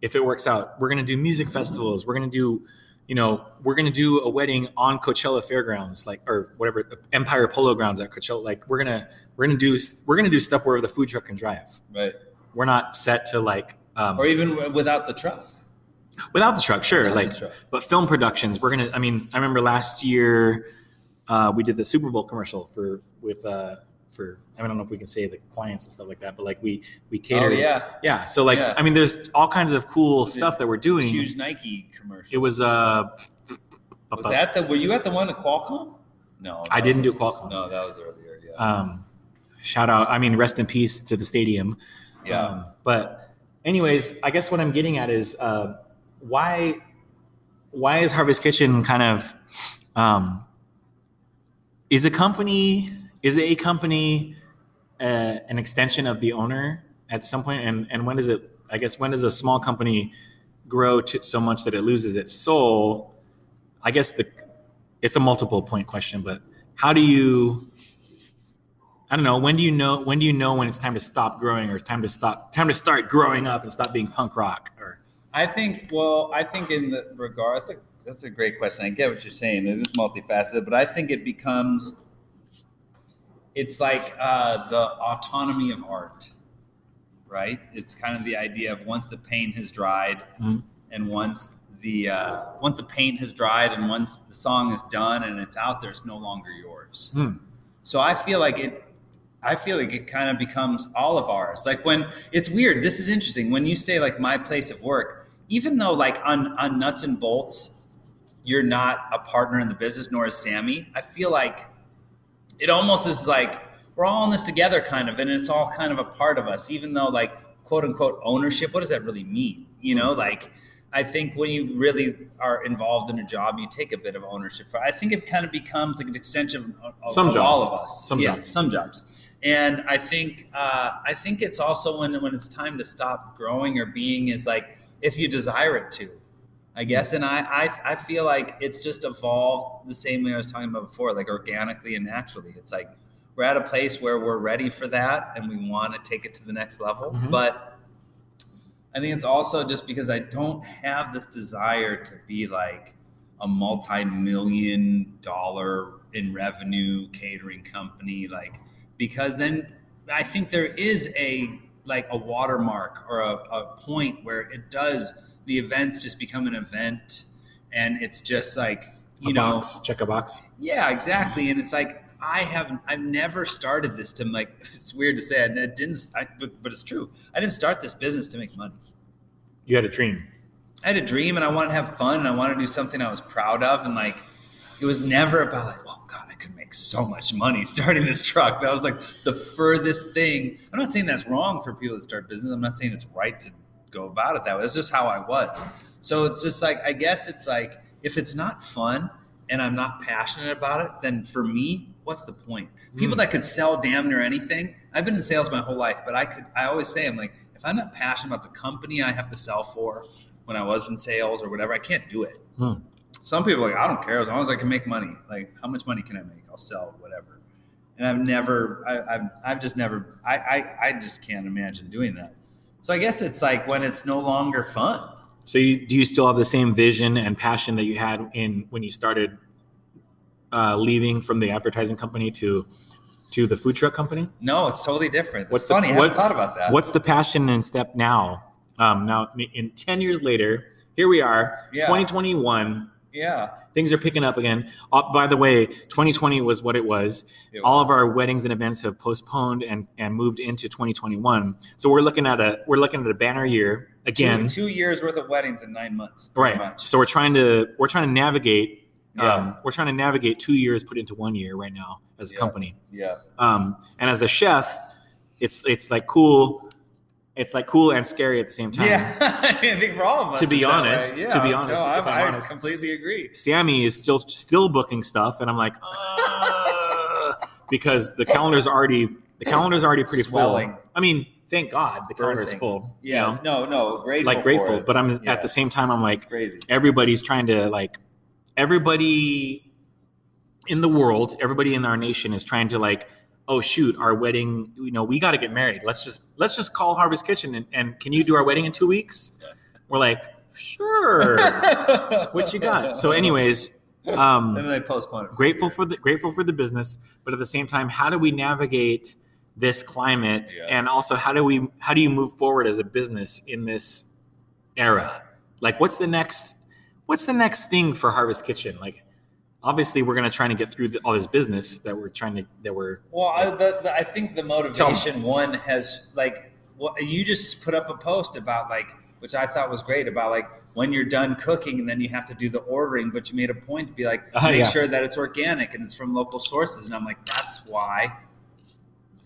if it works out we're going to do music festivals we're going to do you know, we're gonna do a wedding on Coachella Fairgrounds, like or whatever Empire Polo Grounds at Coachella. Like we're gonna we're gonna do we're gonna do stuff where the food truck can drive. Right. We're not set to like um, Or even without the truck. without the truck, sure. Without like truck. but film productions, we're gonna. I mean, I remember last year uh, we did the Super Bowl commercial for with uh, for. I mean, I don't know if we can say the clients and stuff like that, but like we we cater. Oh yeah. Yeah. So like, Yeah. I mean, there's all kinds of cool stuff that we're doing. Huge Nike commercial. It was uh, Was that the? Were you at the one at Qualcomm? No, I didn't do Qualcomm. No, that was earlier. Yeah. Um, shout out. I mean, rest in peace to the stadium. yeah. Um, but anyways, I guess what I'm getting at is uh, why why is Harvest Kitchen kind of um, is a company is a company uh, an extension of the owner at some point and and when does it I guess when does a small company grow to so much that it loses its soul? I guess the it's a multiple point question, but how do you I don't know. When do you know? When do you know when it's time to stop growing, or time to stop, time to start growing up and stop being punk rock? Or I think. Well, I think in the regard, that's a that's a great question. I get what you're saying. It is multifaceted, but I think it becomes. It's like uh, the autonomy of art, right? It's kind of the idea of once the paint has dried, Mhm. and once the uh, once the paint has dried, and once the song is done and it's out there, it's no longer yours. Hmm. So I feel like it. I feel like it kind of becomes all of ours. Like when it's weird. This is interesting. When you say like my place of work, even though like on on nuts and bolts, you're not a partner in the business, nor is Sammy. I feel like it almost is like we're all in this together, kind of, and it's all kind of a part of us. Even though like quote unquote ownership, what does that really mean? You know, like I think when you really are involved in a job, you take a bit of ownership for. I think it kind of becomes like an extension of, of, Some of all of us. Some yeah, jobs. some jobs. And I think uh, I think it's also when when it's time to stop growing or being is like if you desire it to, I guess. And I, I I feel like it's just evolved the same way I was talking about before, like organically and naturally. It's like we're at a place where we're ready for that and we want to take it to the next level. Mhm. But I think it's also just because I don't have this desire to be like a multi-million dollar in revenue catering company like because then I think there is a like a watermark or a, a point where it does the events just become an event and it's just like you a know box, check a box. yeah, exactly. And it's like I haven't. I've never started this to like. It's weird to say. I didn't. I, but, but it's true. I didn't start this business to make money. You had a dream. I had a dream, and I wanted to have fun, and I wanted to do something I was proud of, and like it was never about like, oh God, I could make so much money starting this truck. That was like the furthest thing. I'm not saying that's wrong for people to start business. I'm not saying it's right to go about it that way. That's just how I was. So it's just like I guess it's like if it's not fun and I'm not passionate about it, then for me, what's the point? People Mm. that could sell damn near anything. I've been in sales my whole life, but I could. I always say I'm like, if I'm not passionate about the company I have to sell for, when I was in sales or whatever, I can't do it. Hmm. Some people are like, I don't care as long as I can make money. Like, how much money can I make? I'll sell whatever. And I've never, I, I've, I've just never, I, I, I just can't imagine doing that. So I guess it's like when it's no longer fun. So, you, do you still have the same vision and passion that you had in when you started uh, leaving from the advertising company to to the food truck company? No, it's totally different. It's What's the- funny. I haven't thought about that. What's the passion and step now? Um, now, in ten years later, here we are, Yeah. 2021. Yeah. Things are picking up again. Uh, by the way, 2020 was what it was. It All of our weddings and events have postponed and, and moved into 2021. So we're looking at a we're looking at a banner year again. two, two years worth of weddings in nine months. right. Much. So we're trying to we're trying to navigate. Yeah. Um, we're trying to navigate two years put into one year right now as a Yeah. company. Yeah. Um, and as a chef, it's it's like cool. It's like cool and scary at the same time. Yeah. I think for all of us. To be it's honest- yeah. to be honest, no, if I, I'm I completely agree. Sammy is still still booking stuff, and I'm like, "Uh," because the calendar's already the calendar's already pretty Swelling. full. I mean, thank God the calendar's birthing. full. you Yeah. know? No, no, grateful. like grateful, but I'm Yeah. at the same time I'm like crazy. everybody's trying to like everybody in the world, everybody in our nation is trying to like, oh shoot, our wedding, you know, we got to get married. Let's just let's just call Harvest Kitchen and, and can you do our wedding in two weeks? We're like, Sure. what you got? So, anyways, um, and they postpone it. for grateful for the grateful for the business, but at the same time, how do we navigate this climate, Yeah. and also how do we how do you move forward as a business in this era? Like, what's the next what's the next thing for Harvest Kitchen? Like, obviously, we're gonna try to get through the, all this business that we're trying to that we're Well, I, the, the, I think the motivation one has like well, you just put up a post about like which I thought was great about like when you're done cooking and then you have to do the ordering, but you made a point to be like to Uh-huh, make yeah. sure that it's organic and it's from local sources, and I'm like that's why.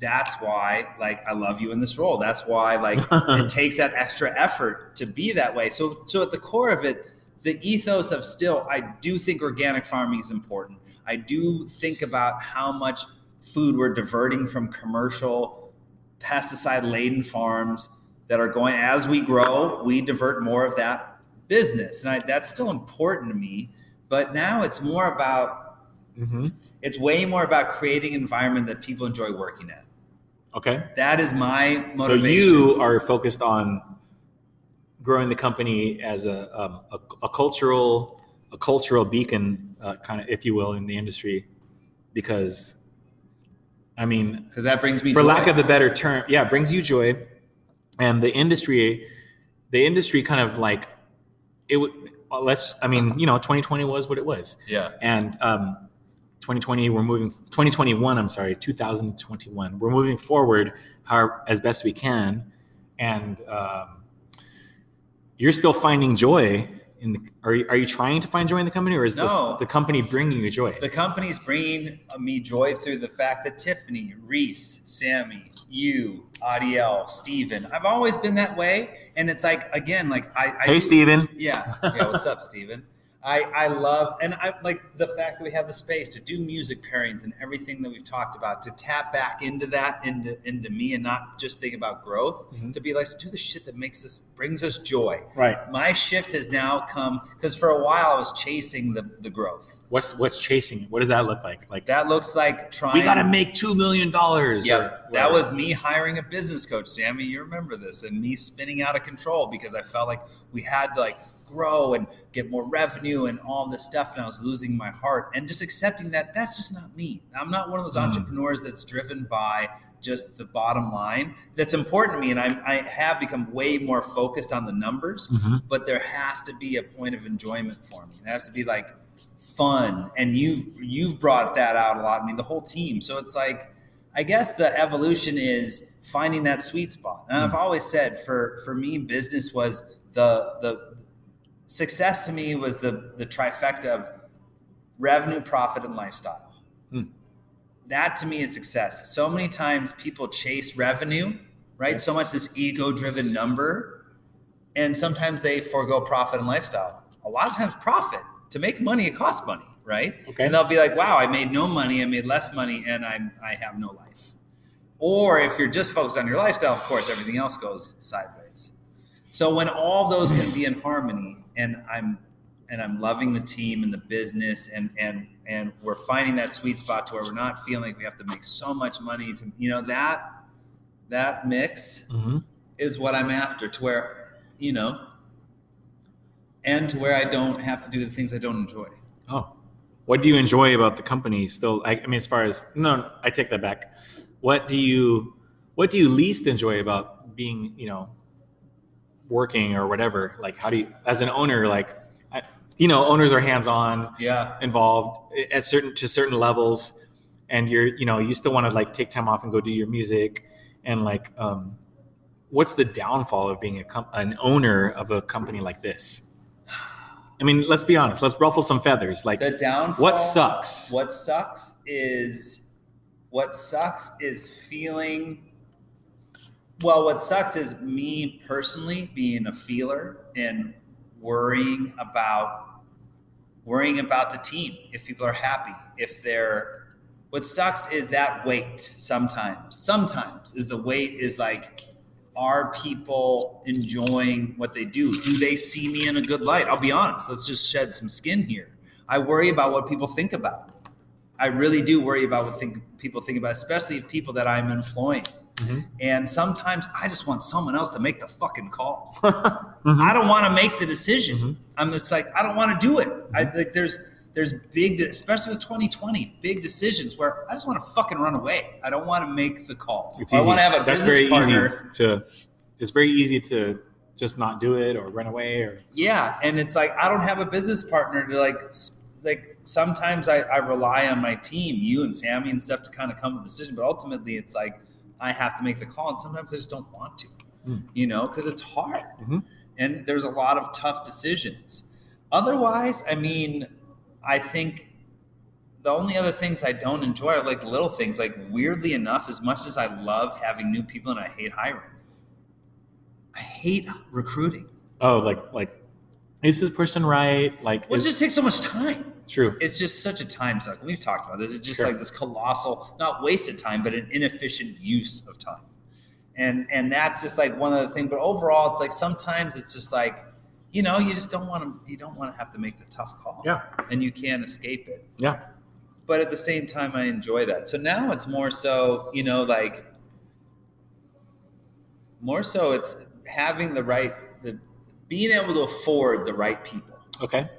That's why, like, I love you in this role. That's why, like, it takes that extra effort to be that way. So, so at the core of it, the ethos of still, I do think organic farming is important. I do think about how much food we're diverting from commercial pesticide laden farms that are going as we grow we divert more of that business and I, that's still important to me but now it's more about Mhm. it's way more about creating an environment that people enjoy working at okay. that is my motivation. So you are focused on growing the company as a um, a, a cultural a cultural beacon, uh, kind of, if you will, in the industry, because I mean, because that brings me for joy. lack of a better term, yeah, it brings you joy, and the industry, the industry kind of like it would. uh, Let's, I mean, you know, 2020 was what it was, yeah and um, 2020 we're moving 2021 i'm sorry 2021 we're moving forward how, as best we can and um, you're still finding joy in the are you, are you trying to find joy in the company or is No. the, the company bringing you joy the company's bringing me joy through the fact that Tiffany, Reese, Sammy, you, Adiel, Steven, I've always been that way. And it's like, again, like I, I hey steven Yeah. Yeah. What's up, Steven? I, I love and I like the fact that we have the space to do music pairings and everything that we've talked about to tap back into that into into me and not just think about growth Mhm. to be like do the shit that makes us brings us joy. right My shift has now come because for a while I was chasing the the growth. what's what's chasing what does that look like like That looks like trying. we got to make two million dollars Yeah, that was me hiring a business coach, Sammy. You remember this, and me spinning out of control because I felt like we had to like grow and get more revenue and all this stuff, and I was losing my heart. And just accepting that that's just not me. I'm not one of those Mm. entrepreneurs that's driven by just the bottom line. That's important to me, and I, I have become way more focused on the numbers. Mhm. But there has to be a point of enjoyment for me. It has to be like fun, and you you've brought that out a lot. I mean, the whole team. So it's like. I guess the evolution is finding that sweet spot. And I've always said for for me, business was the the success to me was the the trifecta of revenue, profit, and lifestyle. Hmm. That to me is success. So many times people chase revenue, right? So much this ego driven number, and sometimes they forego profit and lifestyle. A lot of times, profit to make money, it costs money, right? Okay. And they'll be like, "Wow, I made no money, I made less money, and I I have no life." Or if you're just focused on your lifestyle, of course, everything else goes sideways. So when all those can be in harmony, and I'm and I'm loving the team and the business, and and and we're finding that sweet spot to where we're not feeling like we have to make so much money to you know that that mix Mhm. is what I'm after to where you know and to where I don't have to do the things I don't enjoy. Oh, what do you enjoy about the company? Still, I, I mean, as far as no, I take that back. What do you what do you least enjoy about being, you know, working or whatever? Like, how do you, as an owner, like, I, you know, owners are hands on, Yeah. involved at certain to certain levels, and you're, you know, you still want to like take time off and go do your music, and like, um, what's the downfall of being a com- an owner of a company like this? I mean, let's be honest. Let's ruffle some feathers. Like, The downfall. what sucks? What sucks is what sucks is feeling. Well, what sucks is me personally being a feeler and worrying about worrying about the team. If people are happy, if they're what sucks is that weight sometimes. Sometimes is the weight is like are people enjoying what they do? Do they see me in a good light? I'll be honest. Let's just shed some skin here. I worry about what people think about me. I really do worry about what think people think about, especially people that I'm employing. Mhm. And sometimes I just want someone else to make the fucking call. Mhm. I don't want to make the decision. Mhm. I'm just like I don't want to do it. I think there's there's big, especially with 2020, big decisions where I just want to fucking run away. I don't want to make the call. It's I easy. want to have a That's business partner. to. It's very easy to just not do it or run away or. Yeah, and it's like I don't have a business partner to like like. Sometimes I, I rely on my team, you and Sammy and stuff, to kind of come to a decision. But ultimately, it's like I have to make the call, and sometimes I just don't want to, Mm. you know, because it's hard, Mhm. and there's a lot of tough decisions. Otherwise, I mean, I think the only other things I don't enjoy are like little things. Like weirdly enough, as much as I love having new people and I hate hiring, I hate recruiting. Oh, like like, is this person right? Like, Well, it just takes so much time. true. It's just such a time suck. We've talked about this. It's just Sure. like this colossal, not wasted time, but an inefficient use of time. And and that's just like one of the things. But overall, it's like sometimes it's just like, you know, you just don't want to. You don't want to have to make the tough call. Yeah. And you can't escape it. Yeah. But at the same time, I enjoy that. So now it's more so, you know, like more so it's having the right, the being able to afford the right people Okay.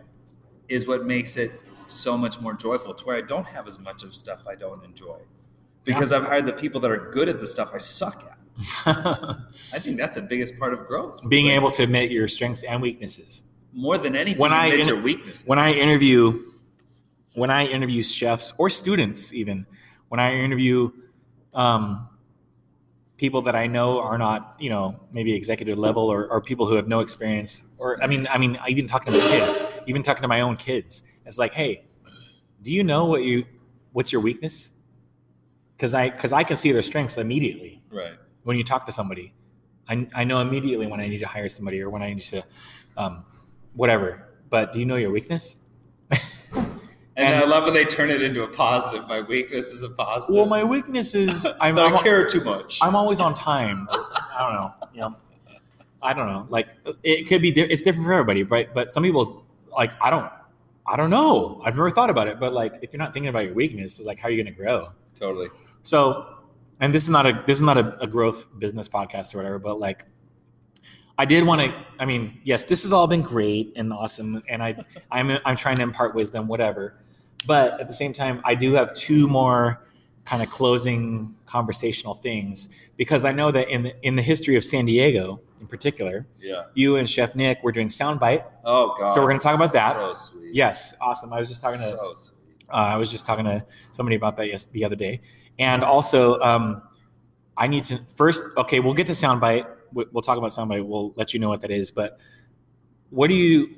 is what makes it so much more joyful to where I don't have as much of stuff I don't enjoy. Because I've hired the people that are good at the stuff I suck at. I think that's the biggest part of growth. Being like, able to admit your strengths and weaknesses. more than anything, When I inter- your weakness. when I interview when I interview chefs or students even when I interview um, people that I know are not you know maybe executive level or, or people who have no experience or I mean I mean even talking to my kids even talking to my own kids it's like hey do you know what you what's your weakness because I because I can see their strengths immediately right. when you talk to somebody. I, I know immediately when I need to hire somebody or when I need to, um, whatever. But do you know your weakness? And, And- I love when they turn it into a positive. My weakness is a positive. Well, my weakness is I'm, I I'm, care too much. I'm always on time. I don't know. You know, I don't know. Like it could be. di- It's different for everybody, right? But some people like I don't. I don't know. I've never thought about it. But like, if you're not thinking about your weakness, it's like how are you going to grow? totally. So, and this is not a this is not a, a growth business podcast or whatever, but like, I did want to. I mean, yes, this has all been great and awesome, and I I'm I'm trying to impart wisdom, whatever. But at the same time, I do have two more kind of closing conversational things because I know that in the, in the history of San Diego, in particular, Yeah. you and Chef Nick were doing Soundbite. Oh God. So we're going to talk about that. So sweet. Yes, awesome. I was just talking to So uh, I was just talking to somebody about that yes, the other day, and also um, I need to first. Okay, we'll get to soundbite. We- We'll talk about soundbite. We'll let you know what that is. But what do you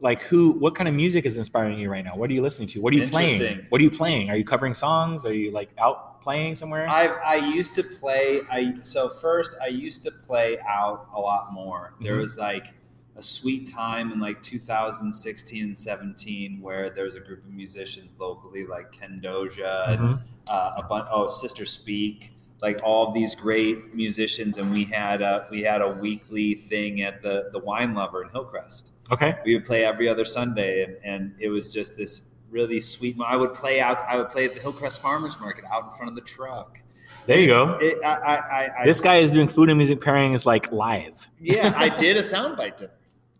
like? Who? What kind of music is inspiring you right now? What are you listening to? What are you playing? What are you playing? Are you covering songs? Are you like out playing somewhere? I I used to play. I so first I used to play out a lot more. There Mhm. was like a sweet time in like 2016 and 17 where there was a group of musicians locally like Ken Doja and Mhm. uh, a bunch. Oh, Sister Speak. Like all of these great musicians, and we had a we had a weekly thing at the the Wine Lover in Hillcrest. Okay. we would play every other Sunday, and, and it was just this really sweet. I would play out. I would play at the Hillcrest Farmers Market out in front of the truck. There you go. It, I, I, I, This guy is doing food and music pairings like live. yeah, I did a soundbite dinner.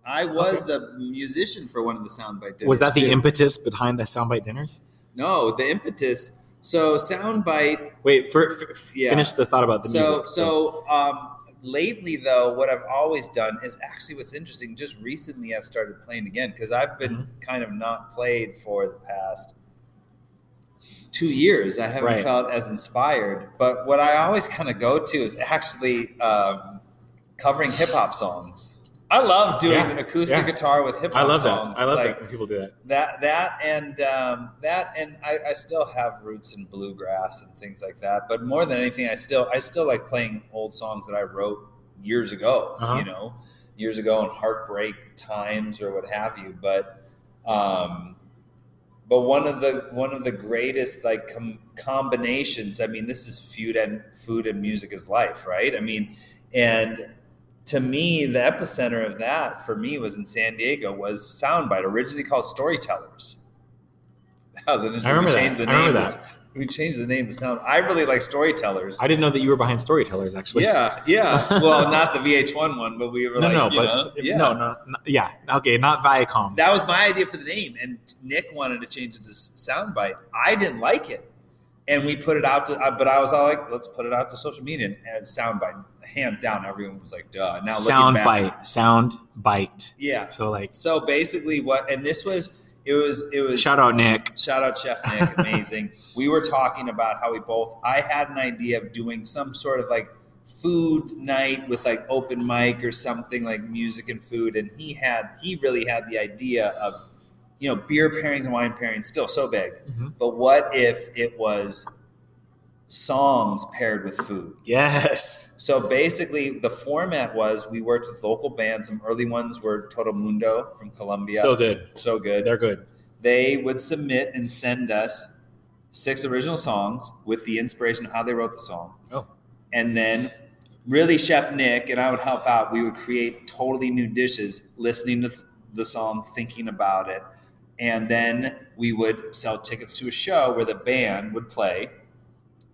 I was the musician for one of the soundbite dinners. Was that the too. impetus behind the soundbite dinners? No, the impetus. So soundbite. Wait, for, for, Yeah. finish the thought about the So music. so um, lately though, what I've always done is actually what's interesting. Just recently, I've started playing again because I've been Mm-hmm. kind of not played for the past two years. I haven't Right. felt as inspired. But what I always kind of go to is actually um, covering hip hop songs. I love doing Yeah, acoustic yeah. guitar with hip hop I love songs. that. I love like, that when people do that. that that and um, that and I, I still have roots in bluegrass and things like that. But more than anything, I still I still like playing old songs that I wrote years ago. Uh-huh. You know, years ago in heartbreak times or what have you. But um, but one of the one of the greatest like com- combinations. I mean, this is food and food and music is life, right? I mean, and to me, the epicenter of that for me was in San Diego was Soundbite, originally called Storytellers. That was an interesting. I remember we that. changed the I remember name. to- We changed the name to sound. I really like storytellers. I didn't know that you were behind storytellers. Actually, yeah, yeah. Well, not the VH1 one, but we were no, like, no, you but know, yeah. no, no, no, yeah, okay, not Viacom. That was my idea for the name, and Nick wanted to change it to Soundbite. I didn't like it, and we put it out to. Uh, but I was all like, let's put it out to social media and, Soundbite. Hands down, everyone was like, duh. Now sound back, bite, sound bite. yeah. So like, So basically, what and this was it was it was shout out Nick. Shout out Chef Nick, amazing. we were talking about how we both. I had an idea of doing some sort of like food night with like open mic or something like music and food, and he had he really had the idea of you know beer pairings and wine pairings still so big, Mhm. but what if it was songs paired with food? Yes. So basically, the format was we worked with local bands. Some early ones were Todo Mundo from Colombia, So good. so good They're good. they would submit and send us six original songs with the inspiration of how they wrote the song. Oh. And then really Chef Nick and I would help out. We would create totally new dishes, listening to the song, thinking about it. And then we would sell tickets to a show where the band would play.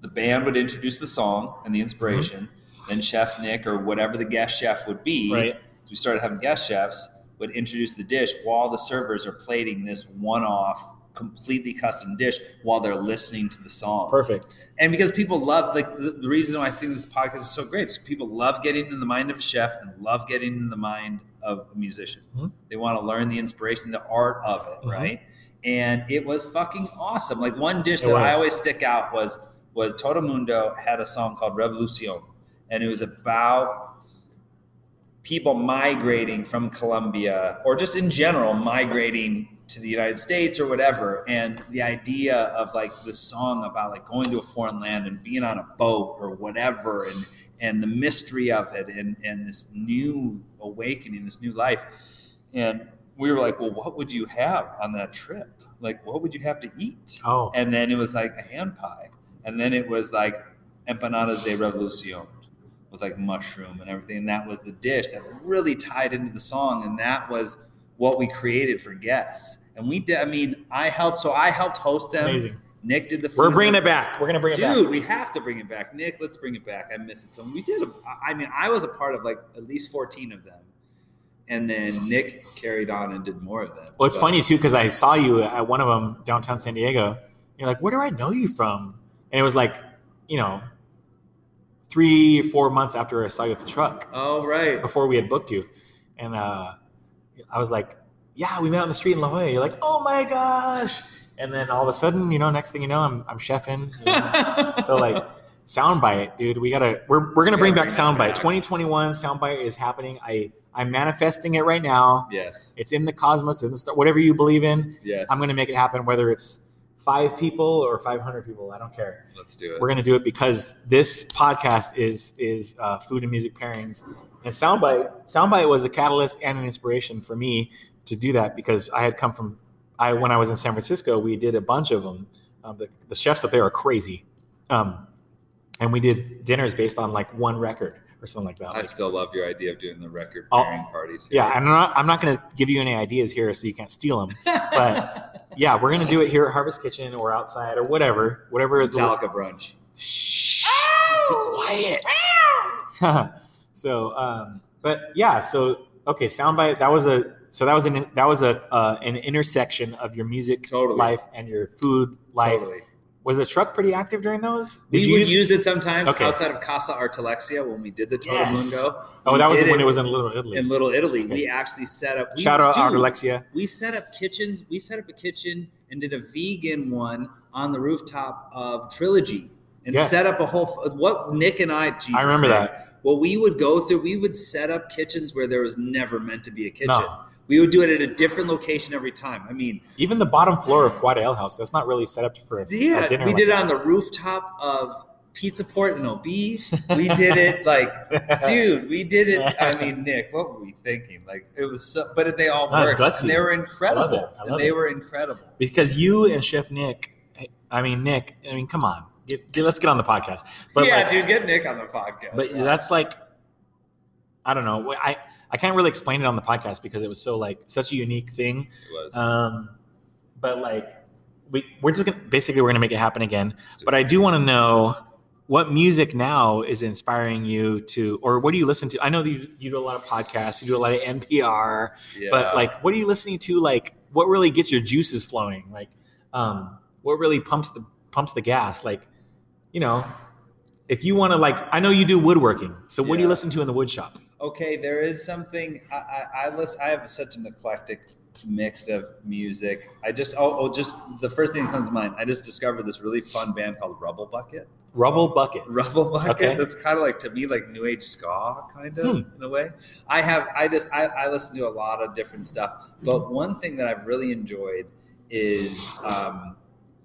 The band would introduce the song and the inspiration. Mm-hmm. Then Chef Nick or whatever the guest chef would be Right. we started having guest chefs would introduce the dish while the servers are plating this one-off completely custom dish while they're listening to the song Perfect. and because people love like the, the reason why i think this podcast is so great is people love getting in the mind of a chef and love getting in the mind of a musician Mhm. they want to learn the inspiration the art of it Mhm. right and it was fucking awesome like one dish It that i always stick out was was todo mundo had a song called revolucion and it was about people migrating from Colombia or just in general migrating to the United States or whatever. And the idea of like this song about like going to a foreign land and being on a boat or whatever and and the mystery of it and, and this new awakening, this new life. And we were like, well, what would you have on that trip? Like, what would you have to eat? Oh, And then it was like a hand pie. And then it was like empanadas de revolucion with like mushroom and everything. And that was the dish that really tied into the song. And that was what we created for guests. And we did, I mean, I helped, so I helped host them. amazing. Nick did the We're food. bringing it back. We're gonna bring it back. Dude, we have to bring it back. Nick, let's bring it back. I miss it. So we did, a, I mean, I was a part of like at least 14 of them. And then Nick carried on and did more of them. Well, it's But- funny too because I saw you at one of them downtown San Diego. You're like, where do I know you from? And it was like, you know, three, four months after I saw you at the truck Oh, right. before we had booked you. And uh, I was like, yeah, we met on the street in La Jolla. You're like, oh my gosh. And then all of a sudden, you know, next thing you know, I'm, I'm chefing. you know. so like soundbite, dude, we gotta, we're, we're gonna bring back soundbite. back. 2021 soundbite is happening. I, I'm manifesting it right now. yes. It's in the cosmos, in the star, whatever you believe in. Yes. I'm going to make it happen, whether it's five people or 500 people. I don't care. Let's do it. We're going to do it because this podcast is is uh, food and music pairings, and soundbite. Soundbite was a catalyst and an inspiration for me to do that because I had come from. I when I was in San Francisco, we did a bunch of them. Um, the, the chefs up there are crazy, um, and we did dinners based on like one record or something like that. I Like, still love your idea of doing the record Oh, pairing parties. yeah, I'm not. I'm not going to give you any ideas here, so you can't steal them. but yeah, we're gonna do it here at Harvest Kitchen or outside or whatever, whatever. the- Metallica brunch. Shh, be quiet. so, um, but yeah, so okay, soundbite. That was a so that was an that was a uh, an intersection of your music Totally. life and your food life. Totally. Was the truck pretty active during those? We Did you would use? use, it sometimes Okay. outside of Casa Artelexia when we did the Todo Yes. Mundo. oh, that was when it was in Little Italy. in Little Italy. Okay. We actually set up. We, Shout out dude. We set up kitchens. We set up a kitchen and did a vegan one on the rooftop of Trilogy and Yeah. set up a whole. What Nick and I. Jesus, I remember that. Well, we would go through. We would set up kitchens where there was never meant to be a kitchen. No. We would do it at a different location every time. I mean, Even the bottom floor of Quad Ale House, that's not really set up for a, Yeah, a dinner. we like did it that. on the rooftop of Pizza Port in OB. We did it like, dude, we did it. I mean, Nick, what were we thinking? Like, it was so, but they all That's worked. gutsy. And they were incredible. And they it. were incredible. because you and Chef Nick, I mean Nick, I mean come on, Get- get- let's get on the podcast. But yeah, like, dude, get Nick on the podcast. but that's like, I don't know, I I can't really explain it on the podcast because it was so like such a unique thing. Um, but like we we're just gonna basically we're gonna make it happen again. But. I do want to know what music now is inspiring you to, or what do you listen to? I know that you, you do a lot of podcasts, you do a lot of NPR, yeah. but like, what are you listening to? Like, what really gets your juices flowing? Like, um, what really pumps the pumps the gas? Like, you know, if you want to, like, I know you do woodworking, so what do you listen to in the wood shop? Okay, there is something I, I, I listen. I have such an eclectic mix of music. I just oh, oh just the first thing that comes to mind. I just discovered this really fun band called Rubble Bucket. Rubble bucket. Rubble Bucket. Okay. That's kind of like to me like new age ska kind of Hmm. in a way. I have I just I, I listen to a lot of different stuff, but one thing that I've really enjoyed is um,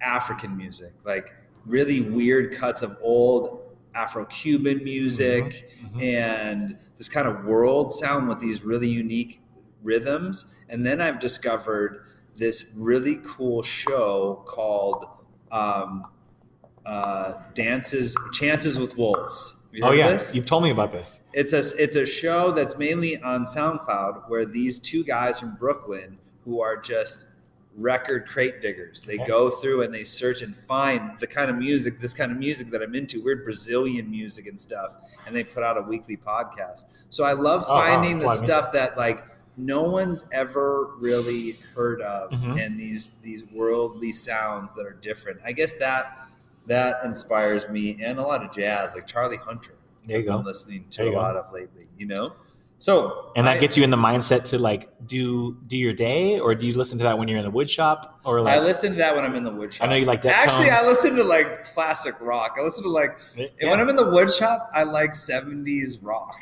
African music, like really weird cuts of old Afro-Cuban music Mhm. and this kind of world sound with these really unique rhythms. And then I've discovered this really cool show called um, uh, Dances Chances with Wolves. Oh yeah, this? you've told me about this. It's a it's a show that's mainly on SoundCloud where these two guys from Brooklyn who are just record crate diggers. They Okay. go through and they search and find the kind of music, this kind of music that I'm into, weird Brazilian music and stuff, and they put out a weekly podcast. So I love Oh, finding the what I mean. stuff that like no one's ever really heard of Mhm. and these these worldly sounds that are different. I guess that that inspires me and a lot of jazz like Charlie Hunter. There you I've been listening to a go. lot of lately, you know? So And that I, gets you in the mindset to like do do your day, or do you listen to that when you're in the wood shop, or like I listen to that when I'm in the wood shop. I know you like Deftones. Actually, I listen to like classic rock. I listen to like Yeah. when I'm in the wood shop, I like 70s rock.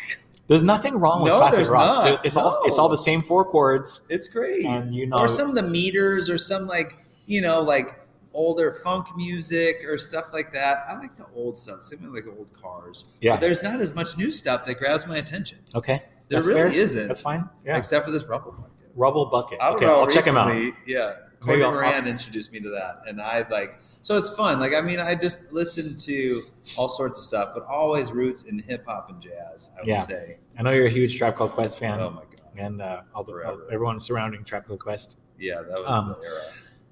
There's nothing wrong with No, classic there's rock. not. It's all it's all the same four chords, It's great. and you know or some of the meters or some like, you know, like older funk music or stuff like that. I like the old stuff, same with like old cars. Yeah. But there's not as much new stuff that grabs my attention. Okay, There that's really fair. isn't. That's fine. Yeah, Except for this rubble bucket. Rubble bucket. I don't okay, know. I'll check him out. recently, Yeah, Maybe I'll- Moran introduced me to that, and I like. So it's fun. Like I mean, I just listen to all sorts of stuff, but always roots in hip hop and jazz. I would Yeah. say. I know you're a huge Tribe Called Quest fan, Oh my god. and uh, all the, Forever. everyone surrounding Tribe Called Quest. Yeah, that was Um, the era.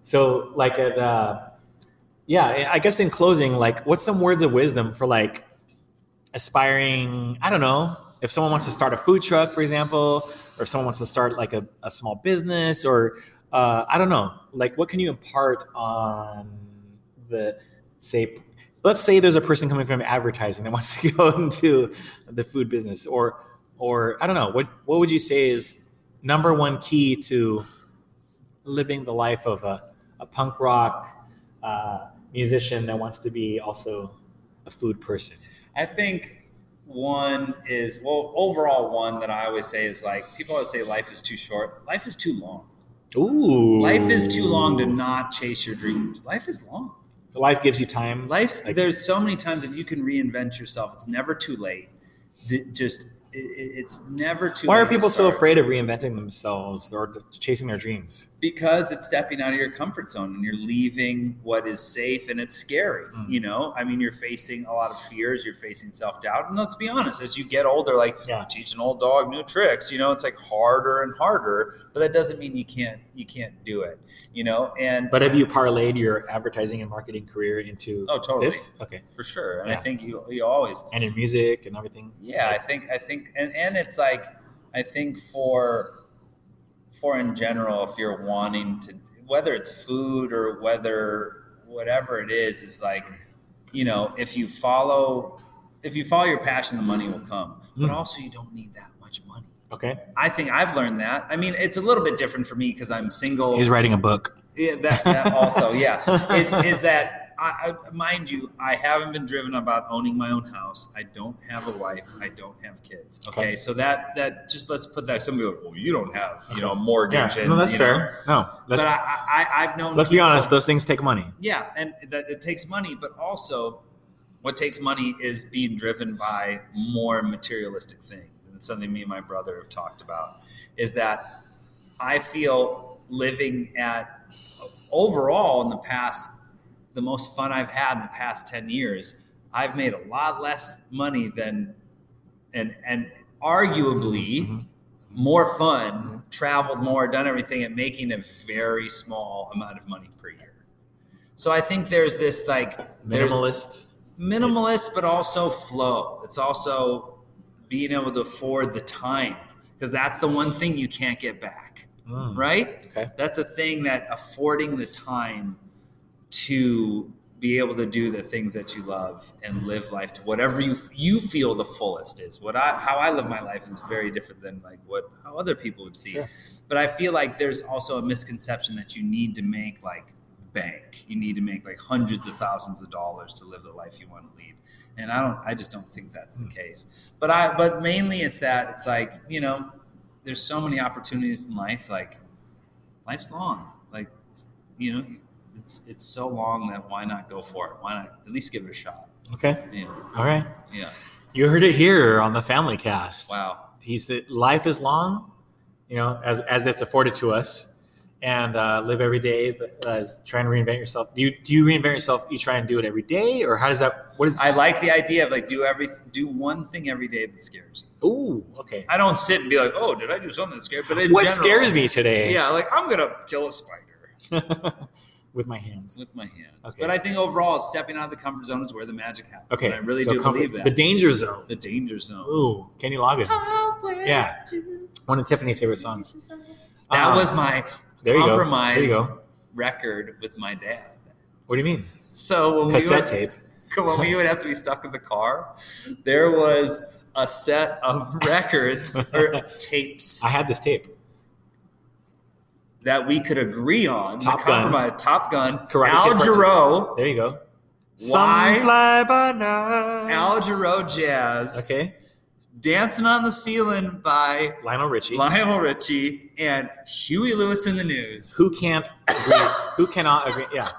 So, like, at uh, yeah, I guess in closing, like, what's some words of wisdom for like aspiring? I don't know if someone wants to start a food truck, for example, or someone wants to start like a, a small business, or uh, I don't know, like, what can you impart on the say? Let's say there's a person coming from advertising that wants to go into the food business, or or I don't know, what what would you say is number one key to living the life of a, a punk rock uh, musician that wants to be also a food person. I think one is well, overall one that I always say is like people always say life is too short. Life is too long. Ooh. Life is too long to not chase your dreams. Life is long. Life gives you time. Life's Like- there's so many times that you can reinvent yourself. It's never too late. D- just it, it- it's never too. Why are people so afraid of reinventing themselves or chasing their dreams? Because it's stepping out of your comfort zone and you're leaving what is safe and it's scary. Mm. You know, I mean, you're facing a lot of fears. You're facing self doubt, and let's be honest, as you get older, like Yeah. teach an old dog new tricks. You know, it's like harder and harder. But that doesn't mean you can't you can't do it. You know, and But have you parlayed your advertising and marketing career into oh, totally this? Okay. for sure. And I think you you always And your music and everything? yeah i think i think and, and it's like i think for for in general if you're wanting to whether it's food or whether whatever it is is like you know if you follow if you follow your passion the money will come but Mm. also you don't need that much money Okay. i think i've learned that i mean it's a little bit different for me because i'm single He's writing a book. yeah, that, that also, yeah. It's, is that, I, I, mind you, I haven't been driven about owning my own house. I don't have a wife. I don't have kids. Okay, Okay. so that that just let's put that. Some people, like, well, you don't have, you know, a Yeah. mortgage. and, No, that's you know. fair. No, But let's, I, I, I've known. let's be honest. Those things take money. yeah, and that it takes money, but also what takes money is being driven by more materialistic things. And it's something me and my brother have talked about is that I feel living at overall in the past the most fun I've had in the past 10 years, I've made a lot less money than and and arguably Mhm. more fun, traveled more, done everything, and making a very small amount of money per year. So I think there's this like Minimalist. minimalist, but also flow. It's also being able to afford the time because that's the one thing you can't get back, Mm, right? Okay. That's a thing that affording the time to be able to do the things that you love and live life to whatever you you feel the fullest is. What I how I live my life is very different than like what how other people would see. Sure. But I feel like there's also a misconception that you need to make like bank. You need to make like hundreds of thousands of dollars to live the life you want to lead. And I don't I just don't think that's the hmm. case. But I but mainly it's that it's like, you know, there's so many opportunities in life like life's long. Like you know, it's it's so long that why not go for it? Why not at least give it a shot? Okay. Yeah. All right. Yeah. You heard it here on the Family Cast. Wow. He said, "Life is long, you know, as as that's afforded to us, and uh, live every day. But uh, as trying to reinvent yourself. Do you do you reinvent yourself? You try and do it every day, or how does that? What is? I like the idea of like do every do one thing every day that scares you. Ooh, okay. I don't sit and be like, oh, did I do something that scared? But in What general- scares me today? Yeah, like I'm gonna kill a spider with my hands. with my hands. Okay. But I think overall, stepping out of the comfort zone is where the magic happens. Okay, and I really so do comfort- believe that. The danger zone. The danger zone. Ooh, Kenny Loggins. Yeah. One of Tiffany's favorite songs. That Uh, was my there you go. compromise There you go. record with my dad. What do you mean? So when Cassette we would, tape. when we would have to be stuck in the car, there was a set of records or tapes I had this tape. That we could agree on. Top the Gun. compromise- Top Gun. Karate Al Kid Part Two. Jarreau. There you go. Why? Some fly by night. Al Jarreau Jazz. Okay. Dancing on the Ceiling by Lionel Richie. Lionel Richie and Huey Lewis and the News. Who can't agree? Who cannot agree? Yeah.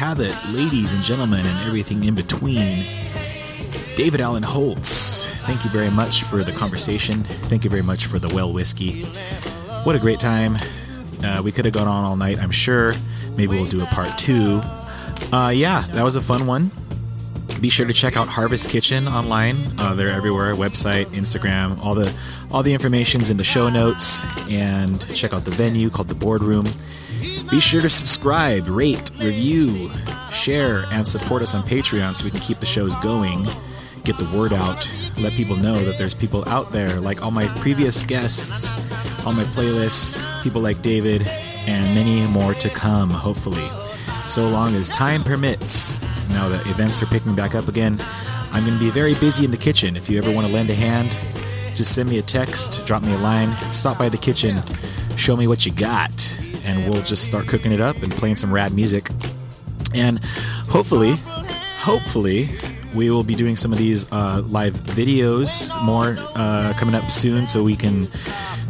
Indeed. There you have it, ladies and gentlemen, and everything in between. David Alan Holtze, thank you very much for the conversation. Thank you very much for the well whiskey. What a great time. Uh, we could have gone on all night, I'm sure. Maybe we'll do a part two. Uh, yeah, that was a fun one. Be sure to check out Harvest Kitchen online. Uh, they're everywhere: website, Instagram, all the all the information's in the show notes. And check out the venue called the Boardroom. Be sure to subscribe, rate, review, share, and support us on Patreon so we can keep the shows going, get the word out, let people know that there's people out there like all my previous guests on my playlists, people like David, and many more to come, hopefully. So long as time permits. Now that events are picking back up again, I'm going to be very busy in the kitchen. If you ever want to lend a hand, just send me a text, drop me a line, stop by the kitchen, show me what you got, and we'll just start cooking it up and playing some rad music. And hopefully, hopefully, we will be doing some of these uh, live videos more uh, coming up soon, so we can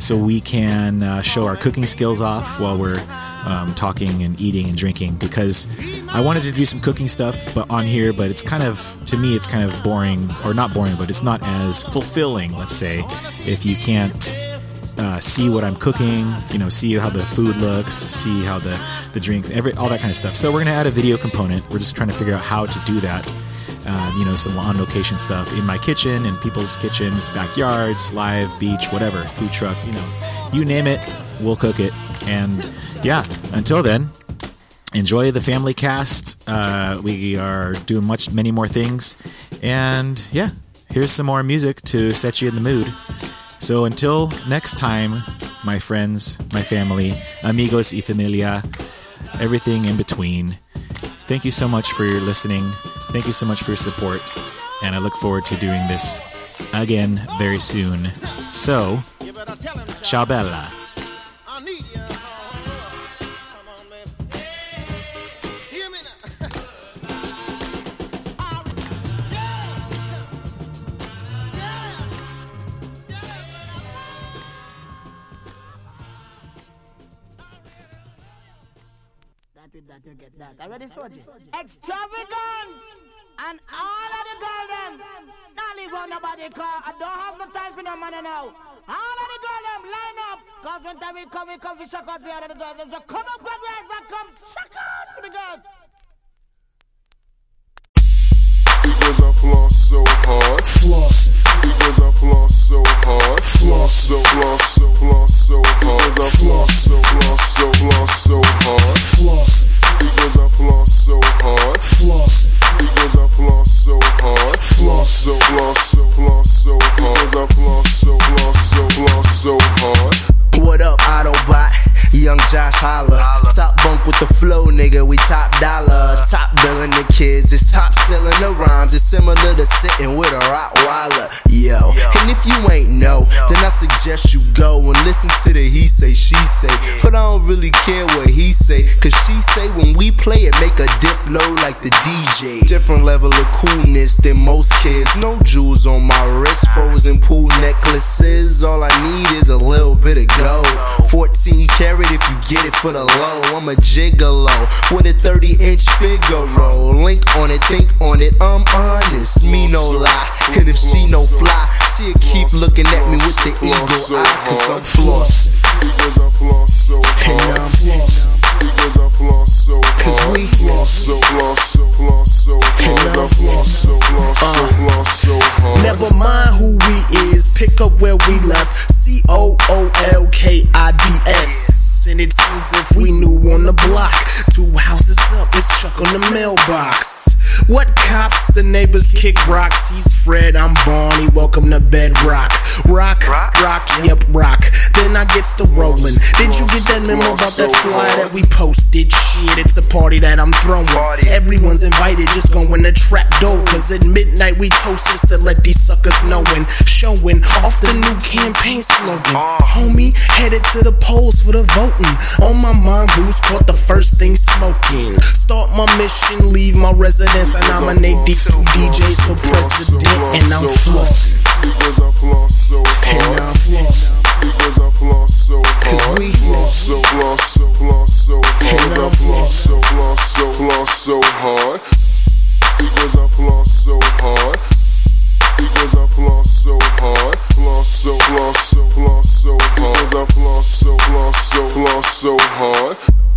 so we can uh, show our cooking skills off while we're um, talking and eating and drinking. Because I wanted to do some cooking stuff, but on here, but it's kind of to me, it's kind of boring, or not boring, but it's not as fulfilling. Let's say if you can't uh, see what I'm cooking, you know, see how the food looks, see how the the drinks, every all that kind of stuff. So we're gonna add a video component. We're just trying to figure out how to do that. Uh, you know, some on location stuff in my kitchen, in people's kitchens, backyards, live, beach, whatever, food truck, you know, you name it, we'll cook it. And yeah, until then, enjoy the family cast. Uh, we are doing much, many more things. And yeah, here's some more music to set you in the mood. So until next time, my friends, my family, amigos y familia, everything in between, thank you so much for your listening. Thank you so much for your support. And I look forward to doing this again very soon. So, ciao bella. With that, you get that. Are you ready, Soji? Extravagant! And all of the girl them, not leave on nobody car. I don't have no time for no money now. All of the girl them, line up. Cause when time we come, we come for shock out for all of the girls. Them so come up, grab your and come shock out for the girls. Because I floss so hard. Flossing, Because I floss so hard. Floss so, floss so, floss so hard. Because I floss so, floss so, floss so hard. flossing, Because I floss so hard. flossing, Because I floss so hard. Floss so, floss so, floss so hard. Because I floss so, floss so, floss so hard. What up, Autobot? Young Josh Holla. Top bunk with the flow, nigga. We top dollar. Uh. Top billing the kids. It's top selling the rhymes. It's similar to sitting with a Rottweiler. Yo. And if you ain't know, then I suggest you go and listen to the he say, she say. But I don't really care what he say. Cause she say when we play it, make a dip low like the DJ. Different level of coolness than most kids. No jewels on my wrist. Frozen pool necklaces. All I need is a little bit of gold. 14 carat if you get it for the low. I'm a gigolo with a 30 inch Figaro. Link on it, think on it. I'm honest. Me no lie. And if she no fly, she'll keep looking at me with the eagle eye. Cause I'm flossing. Because I floss so And. I'm flossing. Because I floss so hard. Cause we floss so, floss so, floss so hard. Because I I'm floss so, floss so, uh, floss so hard. Never mind who we is, pick up where we left. C O O L K I D S. And it seems if we knew on the block, two houses up, it's Chuck on the mailbox. What cops? The neighbors kick rocks. He's Fred, I'm Barney. Welcome to Bedrock. Rock, rock, rock, yep, rock. Then I gets to rolling. Did you get that memo about that flyer that we posted? Shit, it's a party that I'm throwing. Everyone's invited, just go in the trap door. Cause at midnight we toast just to let these suckers knowin'. Showing off the new campaign slogan. Homie, headed to the polls for the voting. On my mind, booze caught the first thing smoking. Start my mission, leave my residence. I nominate these two DJs for president, and I'm flossing. Because I floss so And. I'm flossing. Because I floss so hard. we floss so, floss so, floss so hard. Because I floss so, floss so, floss so hard. Because I floss so hard. Because I floss so hard. Floss so, floss so, floss so hard. Because I floss so, floss so, floss so hard.